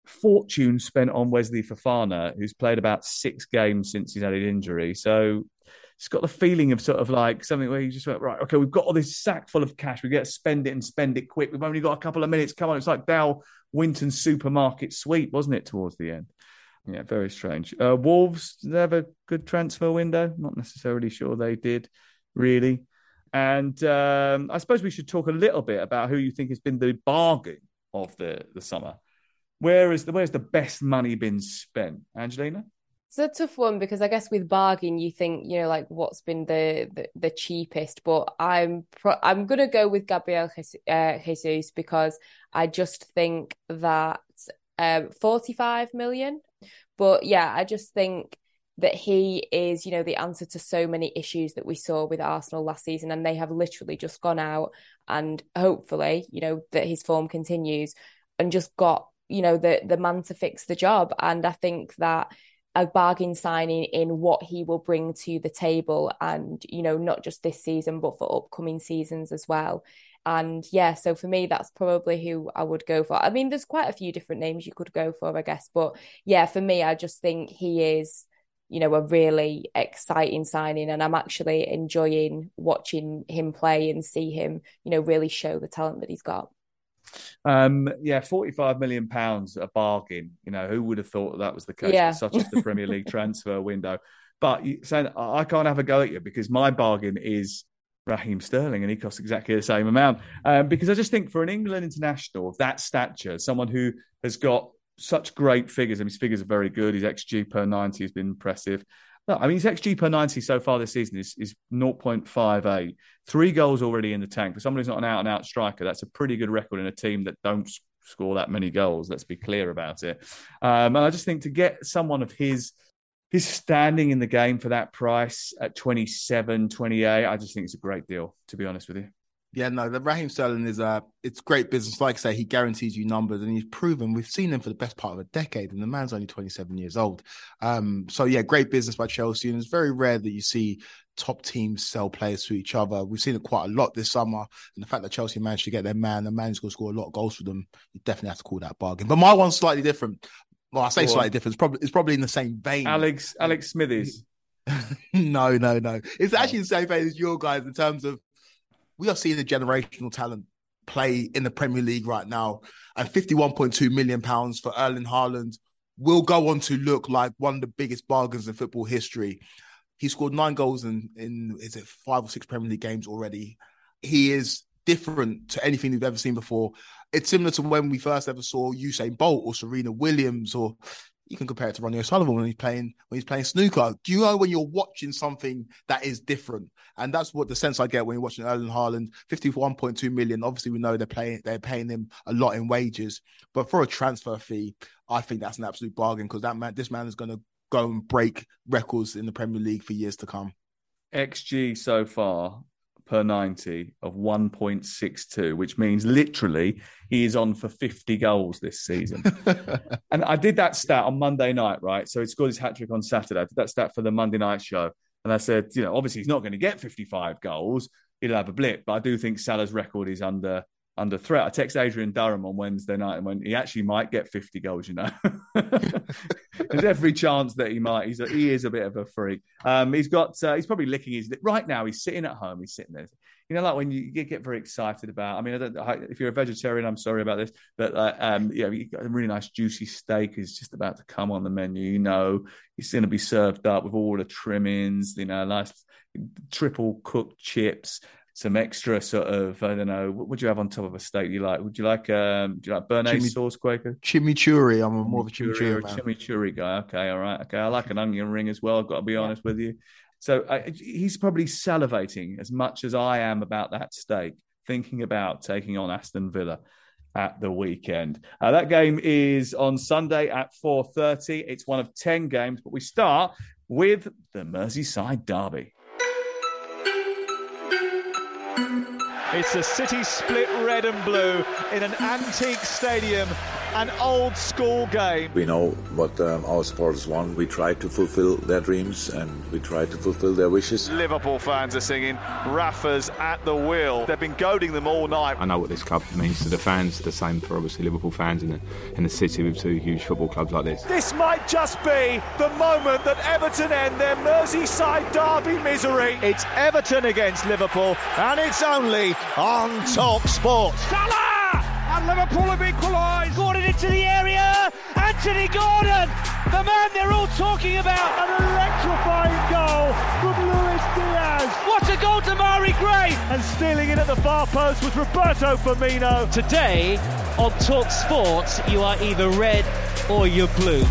fortune spent on Wesley Fofana, who's played about six games since he's had an injury. So it's got the feeling of sort of like something where you just went, right, okay, we've got all this sack full of cash. We get to spend it and spend it quick. We've only got a couple of minutes. Come on. It's like Dale Winton supermarket sweep, wasn't it, towards the end? Yeah, very strange. Uh, Wolves, they have a good transfer window? Not necessarily sure they did, really. And um, I suppose we should talk a little bit about who you think has been the bargain of the, the summer. Where is the where's the best money been spent, Angelina? It's a tough one because I guess with bargain you think you know like what's been the the, the cheapest, but I'm pro- I'm gonna go with Gabriel uh, Jesus because I just think that um, 45 million. But yeah, I just think that he is, you know, the answer to so many issues that we saw with Arsenal last season. And they have literally just gone out and hopefully, you know, that his form continues and just got, you know, the the man to fix the job. And I think that a bargain signing in what he will bring to the table and, you know, not just this season, but for upcoming seasons as well. And yeah, so for me, that's probably who I would go for. I mean, there's quite a few different names you could go for, I guess. But yeah, for me, I just think he is you know, a really exciting signing. And I'm actually enjoying watching him play and see him, you know, really show the talent that he's got. Um, yeah, 45 million pounds a bargain. You know, who would have thought that was the case, yeah. such as the Premier League [laughs] transfer window? But saying I can't have a go at you because my bargain is Raheem Sterling, and he costs exactly the same amount. Um, because I just think for an England international of that stature, someone who has got such great figures. I mean, his figures are very good. His XG per 90 has been impressive. I mean, his XG per 90 so far this season is, is 0.58. Three goals already in the tank. For someone who's not an out and out striker, that's a pretty good record in a team that don't score that many goals. Let's be clear about it. Um, and I just think to get someone of his his standing in the game for that price at 27, 28, I just think it's a great deal, to be honest with you. Yeah, no, the Raheem Sterling is a it's great business. Like I say, he guarantees you numbers and he's proven we've seen him for the best part of a decade, and the man's only 27 years old. Um, so yeah, great business by Chelsea, and it's very rare that you see top teams sell players to each other. We've seen it quite a lot this summer, and the fact that Chelsea managed to get their man, the man's going to score a lot of goals for them, you definitely have to call that bargain. But my one's slightly different. Well, I say slightly different. It's probably it's probably in the same vein. Alex Alex [laughs] Smithies. no, no, no. It's actually the same vein as your guys in terms of we are seeing the generational talent play in the Premier League right now. And 51.2 million pounds for Erling Haaland will go on to look like one of the biggest bargains in football history. He scored nine goals in, in is it five or six Premier League games already. He is different to anything we've ever seen before. It's similar to when we first ever saw Usain Bolt or Serena Williams or you can compare it to Ronnie O'Sullivan when he's playing when he's playing snooker. Do you know when you're watching something that is different? And that's what the sense I get when you're watching Erling Haaland, 51.2 million. Obviously, we know they're playing they're paying him a lot in wages, but for a transfer fee, I think that's an absolute bargain because that man, this man is going to go and break records in the Premier League for years to come. XG so far per 90 of 1.62, which means literally he is on for 50 goals this season. [laughs] and I did that stat on Monday night, right? So he scored his hat trick on Saturday. I did that stat for the Monday night show. And I said, you know, obviously he's not going to get 55 goals. He'll have a blip, but I do think Salah's record is under under threat. I text Adrian Durham on Wednesday night and when he actually might get 50 goals, you know. [laughs] There's every chance that he might. He's a, he is a bit of a freak. Um, he's got uh, he's probably licking his lip right now. He's sitting at home. He's sitting there. You know, like when you get very excited about. I mean, I don't, if you're a vegetarian, I'm sorry about this, but uh, um, you know, got a really nice juicy steak is just about to come on the menu. You know, it's going to be served up with all the trimmings. You know, nice triple cooked chips some extra sort of I don't know what would you have on top of a steak you like? Would you like um do you like béarnaise Chimi- sauce, Kwaku? Chimichurri. I'm a more of a chimichurri. Chimichurri, chimichurri guy. Okay, all right. Okay, I like an onion ring as well. I've got to be honest with you. So I, he's probably salivating as much as I am about that steak, thinking about taking on Aston Villa at the weekend. Uh, that game is on Sunday at 4:30. It's one of 10 games, but we start with the Merseyside derby. It's a city split red and blue in an antique stadium, an old school game. We know what um, our supporters want. We try to fulfill their dreams and we try to fulfill their wishes. Liverpool fans are singing Rafa's at the wheel. They've been goading them all night. I know what this club means to the fans, the same for obviously Liverpool fans in the, in the city with two huge football clubs like this. This might just be the moment that Everton end their Merseyside derby misery. It's Everton against Liverpool and it's only on Talk Sport. Salah! And Liverpool have equalised. Gordon into the area. Anthony Gordon, the man they're all talking about. An electrifying goal from Luis Diaz. What a goal Demarai Gray. And stealing in at the far post was Roberto Firmino. Today on Talk Sport, you are either red or you're blue.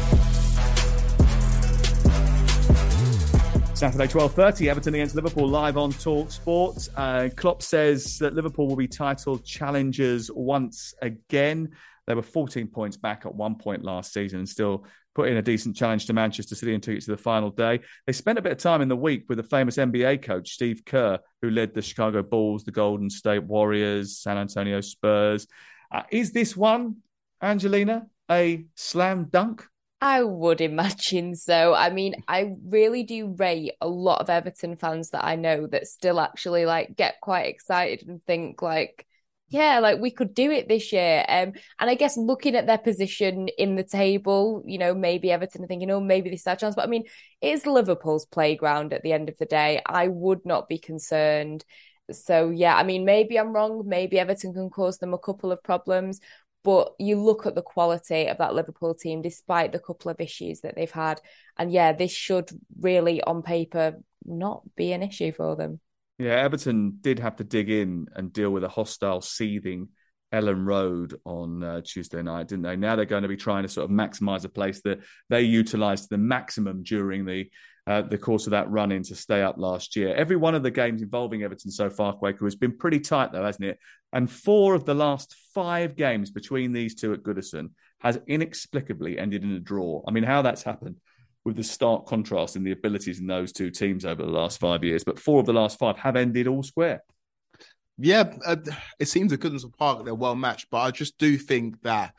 Saturday, 12.30, Everton against Liverpool live on Talk Sport. Uh, Klopp says that Liverpool will be title challengers once again. They were 14 points back at one point last season and still put in a decent challenge to Manchester City and took it to the final day. They spent a bit of time in the week with the famous NBA coach, Steve Kerr, who led the Chicago Bulls, the Golden State Warriors, San Antonio Spurs. Uh, is this one, Angelina, a slam dunk? I would imagine so. I mean, I really do rate a lot of Everton fans that I know that still actually like get quite excited and think like, yeah, like we could do it this year. Um, and I guess looking at their position in the table, you know, maybe Everton are thinking, oh, maybe this is our chance. But I mean, it's Liverpool's playground at the end of the day. I would not be concerned. So yeah, I mean, maybe I'm wrong. Maybe Everton can cause them a couple of problems, but you look at the quality of that Liverpool team, despite the couple of issues that they've had. And yeah, this should really, on paper, not be an issue for them. Yeah, Everton did have to dig in and deal with a hostile, seething Elland Road on uh, Tuesday night, didn't they? Now they're going to be trying to sort of maximise a place that they utilised to the maximum during the uh, the course of that run in to stay up last year. Every one of the games involving Everton so far, Kwaku, has been pretty tight, though, hasn't it? And four of the last five games between these two at Goodison has inexplicably ended in a draw. I mean, how that's happened with the stark contrast in the abilities in those two teams over the last five years, but four of the last five have ended all square. Yeah, uh, it seems at Goodison Park they're well matched, but I just do think that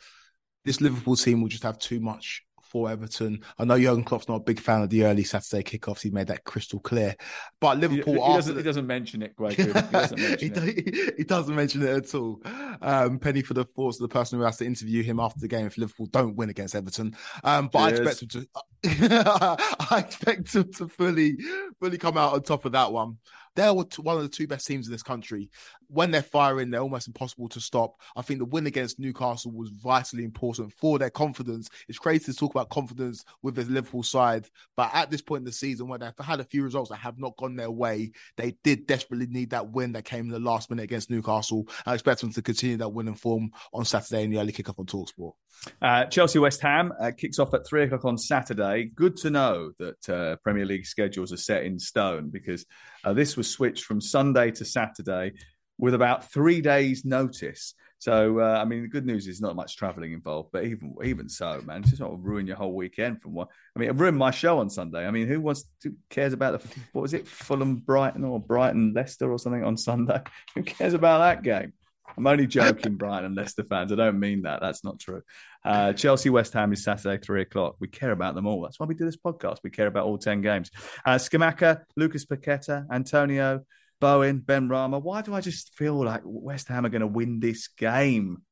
this Liverpool team will just have too much for Everton. I know Jurgen Klopp's not a big fan of the early Saturday kickoffs. He made that crystal clear. But Liverpool, he, he, doesn't, the... he doesn't, mention it, Greg. [laughs] He doesn't mention, he, it. he doesn't mention it at all. Um, penny for the thoughts of the person who has to interview him after the game if Liverpool don't win against Everton. Um, but Cheers. I expect him to. [laughs] I expect him to fully, fully come out on top of that one. They're one of the two best teams in this country. When they're firing, they're almost impossible to stop. I think the win against Newcastle was vitally important for their confidence. It's crazy to talk about confidence with this Liverpool side, but at this point in the season, when they've had a few results that have not gone their way, they did desperately need that win that came in the last minute against Newcastle. I expect them to continue that winning form on Saturday in the early kickoff on Talksport. Uh, Chelsea West Ham uh, kicks off at three o'clock on Saturday. Good to know that uh, Premier League schedules are set in stone because uh, this was switched from Sunday to Saturday with about three days' notice. So, uh, I mean, the good news is not much travelling involved, but even even so, man, it's just not ruin your whole weekend from what. I mean, it ruined my show on Sunday. I mean, who wants to cares about the what was it, Fulham Brighton or Brighton Leicester or something on Sunday? [laughs] Who cares about that game? I'm only joking, Brighton and Leicester fans. I don't mean that. That's not true. Uh, Chelsea West Ham is Saturday, three o'clock. We care about them all. That's why we do this podcast. We care about all 10 games. Uh, Scamacca, Lucas Paqueta, Antonio, Bowen, Benrahma. Why do I just feel like West Ham are going to win this game?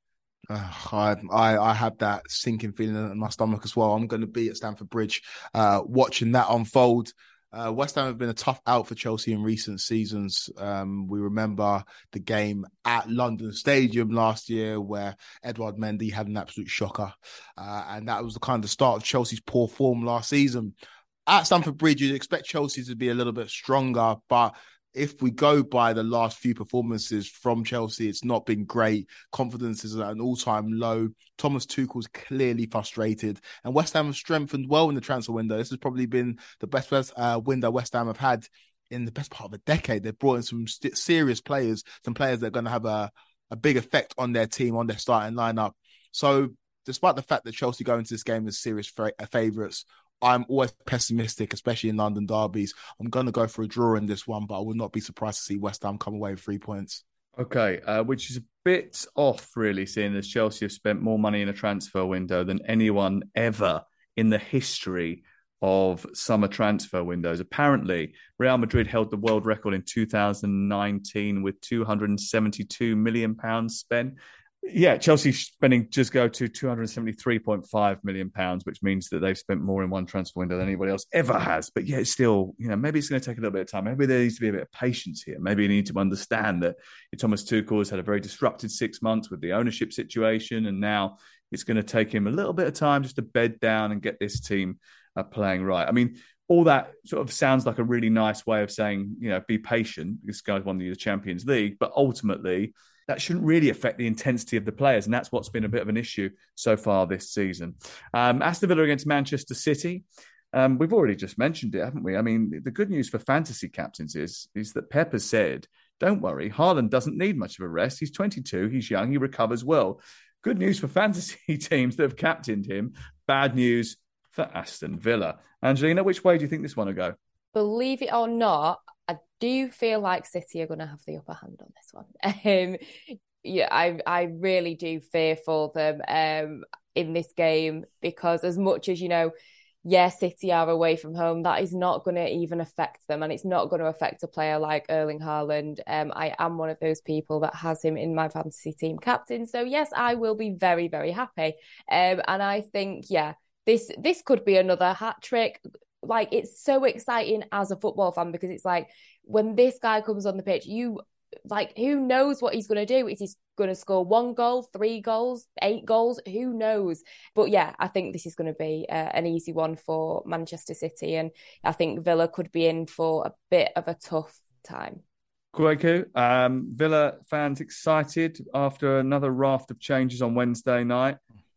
Uh, I, I, I have that sinking feeling in my stomach as well. I'm going to be at Stamford Bridge, uh, watching that unfold. Uh, West Ham have been a tough out for Chelsea in recent seasons. Um, we remember the game at London Stadium last year where Edouard Mendy had an absolute shocker. Uh, and that was the kind of start of Chelsea's poor form last season. At Stamford Bridge, you'd expect Chelsea to be a little bit stronger, but if we go by the last few performances from Chelsea, it's not been great. Confidence is at an all-time low. Thomas Tuchel's clearly frustrated, and West Ham have strengthened well in the transfer window. This has probably been the best uh, window West Ham have had in the best part of a decade. They've brought in some st- serious players, some players that are going to have a, a big effect on their team, on their starting lineup. So, despite the fact that Chelsea go into this game as serious favourites, I'm always pessimistic, especially in London derbies. I'm going to go for a draw in this one, but I would not be surprised to see West Ham come away with three points. Okay, uh, which is a bit off, really, seeing as Chelsea have spent more money in a transfer window than anyone ever in the history of summer transfer windows. Apparently, Real Madrid held the world record in 2019 with 272 million pounds spent. Yeah, Chelsea spending just go to 273.5 million pounds, which means that they've spent more in one transfer window than anybody else ever has. But yeah, still, you know, maybe it's going to take a little bit of time. Maybe there needs to be a bit of patience here. Maybe you need to understand that Thomas Tuchel has had a very disrupted six months with the ownership situation, and now it's going to take him a little bit of time just to bed down and get this team uh, playing right. I mean, all that sort of sounds like a really nice way of saying, you know, be patient. This guy's won the Champions League, but ultimately that shouldn't really affect the intensity of the players. And that's what's been a bit of an issue so far this season. Um, Aston Villa against Manchester City. Um, we've already just mentioned it, haven't we? I mean, the good news for fantasy captains is, is that Pep has said, don't worry, Haaland doesn't need much of a rest. He's 22, he's young, he recovers well. Good news for [laughs] fantasy teams that have captained him. Bad news for Aston Villa. Angelina, which way do you think this one will go? Believe it or not, I you feel like City are going to have the upper hand on this one. [laughs] Um, yeah, I I really do fear for them um, in this game because as much as you know, yeah, City are away from home, that is not going to even affect them, and it's not going to affect a player like Erling Haaland. Um, I am one of those people that has him in my fantasy team captain, so yes, I will be very very happy. Um, and I think yeah, this this could be another hat trick like it's so exciting as a football fan because it's like when this guy comes on the pitch, you like who knows what he's going to do? Is he going to score one goal, three goals, eight goals? Who knows? But yeah, I think this is going to be uh, an easy one for Manchester City, and I think Villa could be in for a bit of a tough time. Kwaku, um, Villa fans excited after another raft of changes on Wednesday night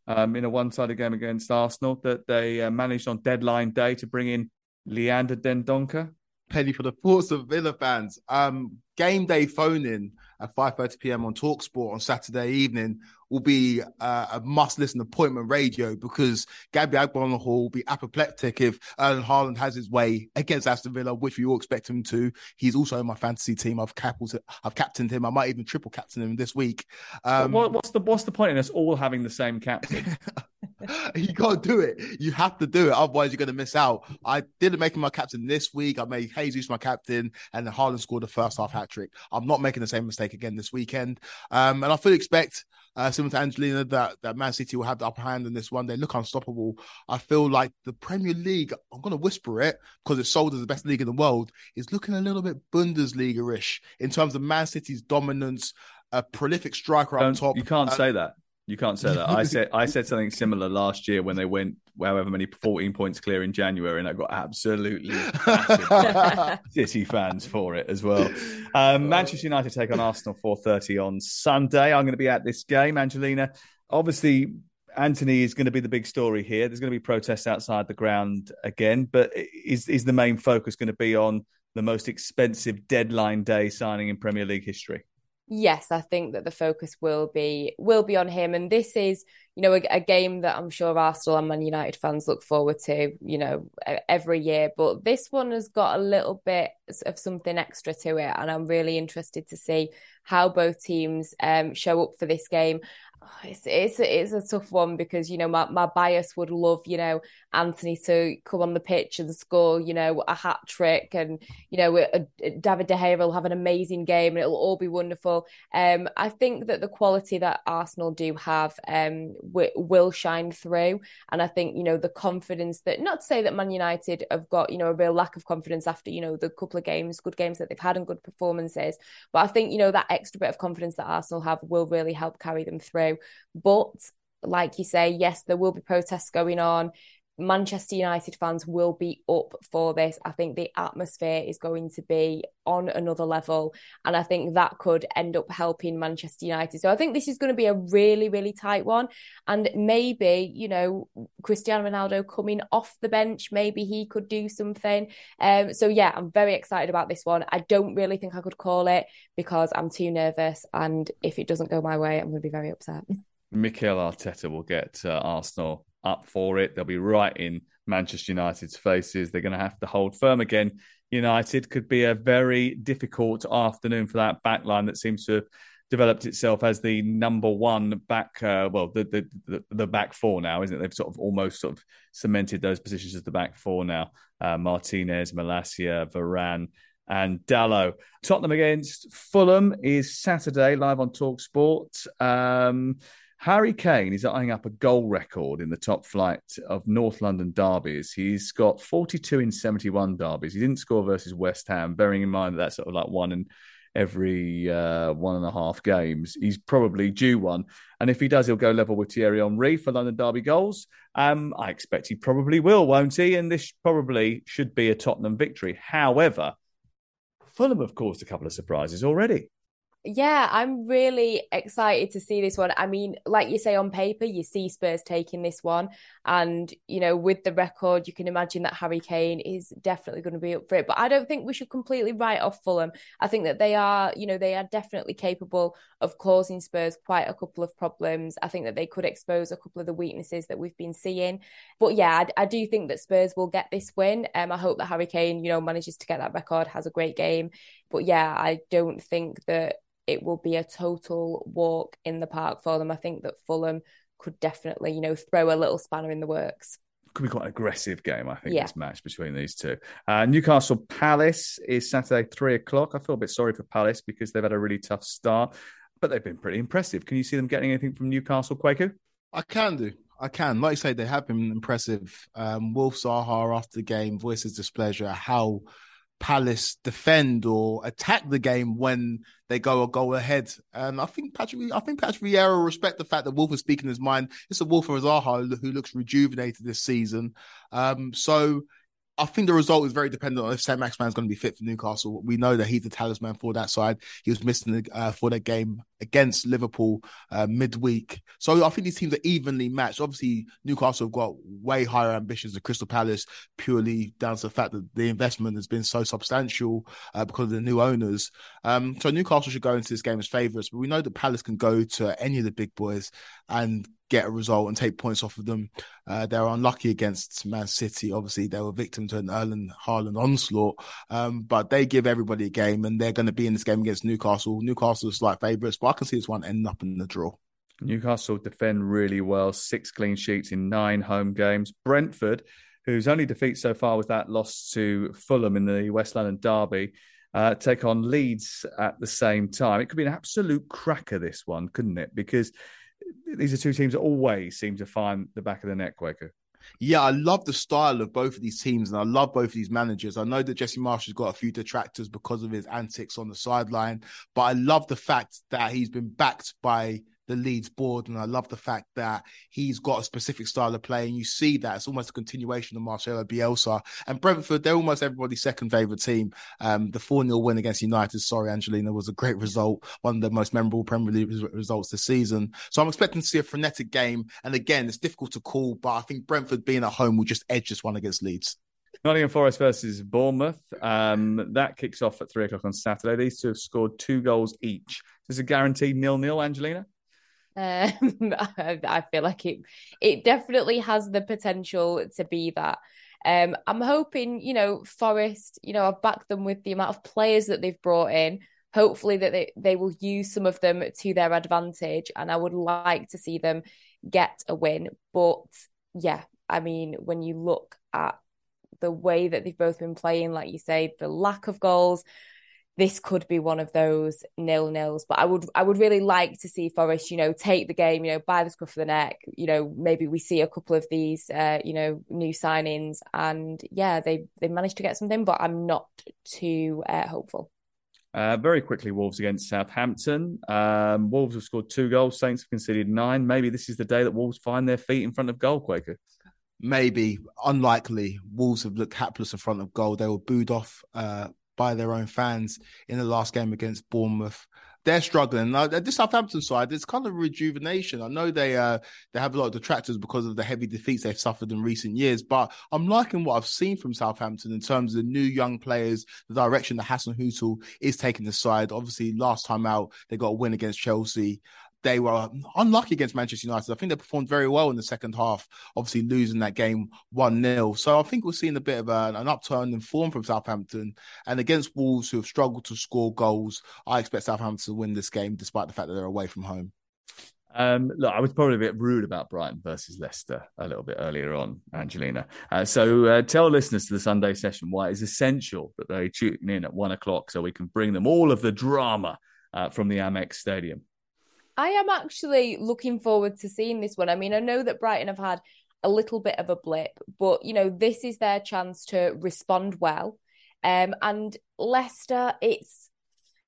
um, in a one-sided game against Arsenal that they uh, managed on deadline day to bring in Leander Dendoncker. Penny for the thoughts of Villa fans. Um, game day phone in at 5:30 p.m. on Talksport on Saturday evening will be uh, a must-listen appointment radio because Gabby Agbonlahor will be apoplectic if Erling Haaland has his way against Aston Villa, which we all expect him to. He's also in my fantasy team. I've captained, I've captained him. I might even triple captain him this week. Um, what, what's the what's the point in us all having the same captain? [laughs] you gotta do it. You have to do it. Otherwise, you're gonna miss out. I didn't make him my captain this week. I made Jesus my captain, and then Haaland scored the first half hat trick. I'm not making the same mistake again this weekend. Um, and I fully expect uh, similar to Angelina, that, that Man City will have the upper hand in this one. They look unstoppable. I feel like the Premier League, I'm going to whisper it because it's sold as the best league in the world, is looking a little bit Bundesliga ish in terms of Man City's dominance, a prolific striker Don't, up top. You can't uh, say that. You can't say that. I said I said something similar last year when they went however many 14 points clear in January, and I got absolutely. [laughs] City fans for it as well. Um, Manchester United take on Arsenal 4:30 on Sunday. I'm going to be at this game, Angelina. Obviously, Antony is going to be the big story here. There's going to be protests outside the ground again, but is is the main focus going to be on the most expensive deadline day signing in Premier League history? Yes, I think that the focus will be will be on him, and this is you know a, a, game that I'm sure Arsenal and Man United fans look forward to you know every year. But this one has got a little bit of something extra to it, and I'm really interested to see how both teams um, show up for this game. It's, it's it's a tough one because you know my, my bias would love you know Antony to come on the pitch and score you know a hat trick and you know a, a David De Gea will have an amazing game and it'll all be wonderful. Um, I think that the quality that Arsenal do have um w- will shine through, and I think you know the confidence that not to say that Man United have got you know a real lack of confidence after you know the couple of games, good games that they've had and good performances, but I think you know that extra bit of confidence that Arsenal have will really help carry them through. But like you say, yes, there will be protests going on. Manchester United fans will be up for this. I think the atmosphere is going to be on another level. And I think that could end up helping Manchester United. So I think this is going to be a really, really tight one. And maybe, you know, Cristiano Ronaldo coming off the bench, maybe he could do something. Um, so yeah, I'm very excited about this one. I don't really think I could call it because I'm too nervous. And if it doesn't go my way, I'm going to be very upset. Mikel Arteta will get uh, Arsenal up for it. They'll be right in Manchester United's faces. They're going to have to hold firm again. United could be a very difficult afternoon for that back line that seems to have developed itself as the number one back, uh, well, the, the, the the back four now, isn't it? They've sort of almost sort of cemented those positions as the back four now. Uh, Martinez, Malacia, Varane and Dalot. Tottenham against Fulham is Saturday live on Talk Sport. Um, Harry Kane is eyeing up a goal record in the top flight of North London derbies. He's got 42 in 71 derbies. He didn't score versus West Ham, bearing in mind that that's sort of like one in every uh, one and a half games. He's probably due one. And if he does, he'll go level with Thierry Henry for London Derby goals. Um, I expect he probably will, won't he? And this probably should be a Tottenham victory. However, Fulham have caused a couple of surprises already yeah, I'm really excited to see this one. I mean, like you say, on paper, you see Spurs taking this one. And, you know, with the record, you can imagine that Harry Kane is definitely going to be up for it. But I don't think we should completely write off Fulham. I think that they are, you know, they are definitely capable of causing Spurs quite a couple of problems. I think that they could expose a couple of the weaknesses that we've been seeing. But yeah, I, I do think that Spurs will get this win. Um, I hope that Harry Kane, you know, manages to get that record, has a great game. But yeah, I don't think that it will be a total walk in the park for them. I think that Fulham could definitely, you know, throw a little spanner in the works. Could be quite an aggressive game, I think, yeah. this match between these two. Uh, Newcastle Palace is Saturday, three o'clock. I feel a bit sorry for Palace because they've had a really tough start, but they've been pretty impressive. Can you see them getting anything from Newcastle, Kwaku? I can do. I can. Like you say, they have been impressive. Um, Wilf Zaha after the game voices displeasure how Palace defend or attack the game when they go a goal ahead. And I think Patrick, I think Patrick Vieira respect the fact that Wolf is speaking his mind. It's a Wolf of Zaha who looks rejuvenated this season. Um, so I think the result is very dependent on if Saint-Maximin is going to be fit for Newcastle. We know that he's the talisman for that side. He was missing uh, for that game against Liverpool uh, midweek. So I think these teams are evenly matched. Obviously, Newcastle have got way higher ambitions than Crystal Palace, purely down to the fact that the investment has been so substantial uh, because of the new owners. Um, so Newcastle should go into this game as favourites, but we know that Palace can go to any of the big boys and get a result and take points off of them. Uh, they were unlucky against Man City. Obviously, they were victim to an Erling Haaland onslaught, um, but they give everybody a game, and they're going to be in this game against Newcastle. Newcastle is slight favourites, but I can see this one ending up in the draw. Newcastle defend really well, six clean sheets in nine home games. Brentford, whose only defeat so far was that loss to Fulham in the West London derby. Uh, take on Leeds at the same time. It could be an absolute cracker, this one, couldn't it? Because these are two teams that always seem to find the back of the net, Kwaku. Yeah, I love the style of both of these teams, and I love both of these managers. I know that Jesse Marsch has got a few detractors because of his antics on the sideline, but I love the fact that he's been backed by the Leeds board. And I love the fact that he's got a specific style of play. And you see that it's almost a continuation of Marcelo Bielsa. And Brentford, they're almost everybody's second favourite team. Um, the 4 0 win against United, sorry, Angelina, was a great result. One of the most memorable Premier League results this season. So I'm expecting to see a frenetic game. And again, it's difficult to call, but I think Brentford being at home will just edge this one against Leeds. Nottingham Forest versus Bournemouth. Um, that kicks off at three o'clock on Saturday. These two have scored two goals each. Is a guaranteed nil nil, Angelina? Um, [laughs] I feel like it it definitely has the potential to be that. Um, I'm hoping, you know, Forest, you know, I've backed them with the amount of players that they've brought in. Hopefully that they, they will use some of them to their advantage. And I would like to see them get a win. But yeah, I mean, when you look at the way that they've both been playing, like you say, the lack of goals, this could be one of those nil nils. But I would I would really like to see Forest, you know, take the game, you know, by the scruff of the neck. You know, maybe we see a couple of these, uh, you know, new signings, and yeah, they they managed to get something, but I'm not too uh, hopeful. Uh, very quickly, Wolves against Southampton. Um, Wolves have scored two goals. Saints have conceded nine. Maybe this is the day that Wolves find their feet in front of goal, Kwaku. Maybe unlikely. Wolves have looked hapless in front of goal. They were booed off uh, by their own fans in the last game against Bournemouth. They're struggling. Now, the Southampton side, it's kind of rejuvenation. I know they uh, they have a lot of detractors because of the heavy defeats they've suffered in recent years, but I'm liking what I've seen from Southampton in terms of the new young players, the direction that Hasenhüttl is taking the side. Obviously, last time out they got a win against Chelsea they were unlucky against Manchester United. I think they performed very well in the second half, obviously losing that game 1 0. So I think we're seeing a bit of an upturn in form from Southampton. And against Wolves, who have struggled to score goals, I expect Southampton to win this game, despite the fact that they're away from home. Um, look, I was probably a bit rude about Brighton versus Leicester a little bit earlier on, Angelina. Uh, so uh, tell listeners to the Sunday session why it's essential that they tune in at one o'clock so we can bring them all of the drama uh, from the Amex Stadium. I am actually looking forward to seeing this one. I mean, I know that Brighton have had a little bit of a blip, but you know, this is their chance to respond well. Um, and Leicester, it's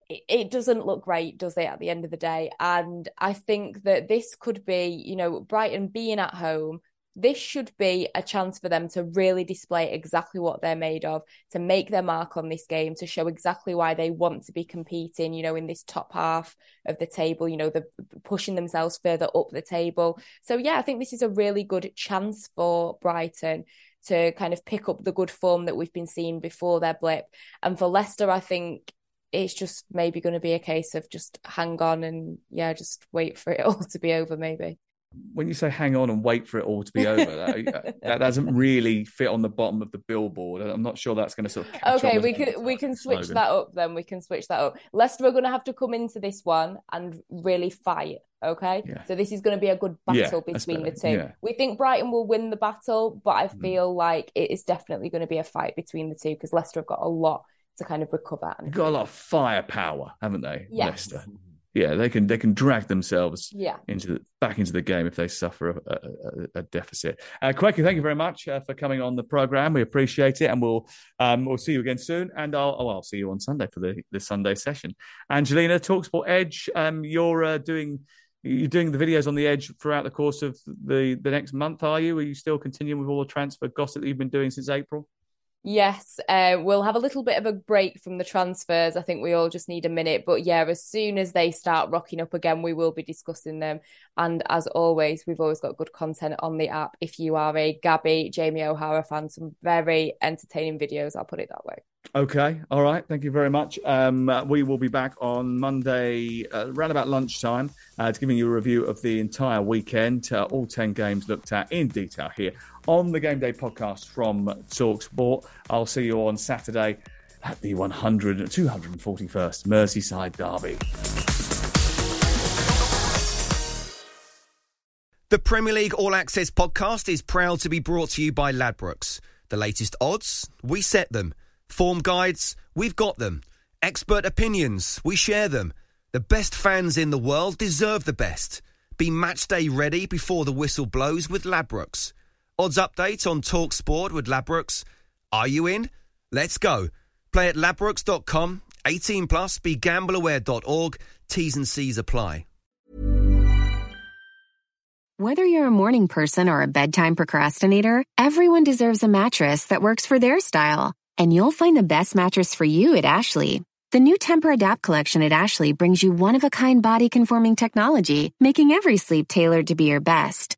it, it doesn't look great, does it, at the end of the day? And I think that this could be, you know, Brighton being at home, this should be a chance for them to really display exactly what they're made of, to make their mark on this game, to show exactly why they want to be competing, you know, in this top half of the table, you know, the pushing themselves further up the table. So yeah, I think this is a really good chance for Brighton to kind of pick up the good form that we've been seeing before their blip. And for Leicester, I think it's just maybe going to be a case of just hang on and yeah, just wait for it [laughs] all to be over, maybe when you say hang on and wait for it all to be over, that, [laughs] that, doesn't really fit on the bottom of the billboard. I'm not sure that's going to sort of. okay, we can we can switch slogan. that up then. We can switch that up. Leicester are going to have to come into this one and really fight. Okay, yeah. so this is going to be a good battle yeah, between the two. Yeah. We think Brighton will win the battle, but I mm. feel mm. like it is definitely going to be a fight between the two because Leicester have got a lot to kind of recover. They've got a lot of firepower, haven't they? Yes. Leicester yeah, they can they can drag themselves yeah. into the, back into the game if they suffer a, a, a deficit. Uh, Kwaku, thank you very much uh, for coming on the program. We appreciate it, and we'll um, we'll see you again soon. And I'll oh, I'll see you on Sunday for the the Sunday session. Angelina, Talksport Edge, um, you're uh, doing you're doing the videos on the Edge throughout the course of the the next month. Are you? Are you still continuing with all the transfer gossip that you've been doing since April? Yes, uh, we'll have a little bit of a break from the transfers. I think we all just need a minute. But yeah, as soon as they start rocking up again, we will be discussing them. And as always, we've always got good content on the app. If you are a Gabby, Jamie O'Hara fan, some very entertaining videos, I'll put it that way. Okay, all right. Thank you very much. Um, uh, we will be back on Monday uh, around about lunchtime uh, giving you a review of the entire weekend, uh, all 10 games looked at in detail here on the Game Day podcast from Talksport. I'll see you on Saturday at the 100, 241st Merseyside Derby. The Premier League All Access podcast is proud to be brought to you by Ladbrokes. The latest odds, we set them. Form guides, we've got them. Expert opinions, we share them. The best fans in the world deserve the best. Be match day ready before the whistle blows with Ladbrokes. Odds update on Talk Sport with Ladbrokes. Are you in? Let's go. Play at ladbrokes.com. 18 plus. BeGambleAware.org. T's and C's apply. Whether you're a morning person or a bedtime procrastinator, everyone deserves a mattress that works for their style. And you'll find the best mattress for you at Ashley. The new Tempur-Adapt collection at Ashley brings you one of a kind body conforming technology, making every sleep tailored to be your best.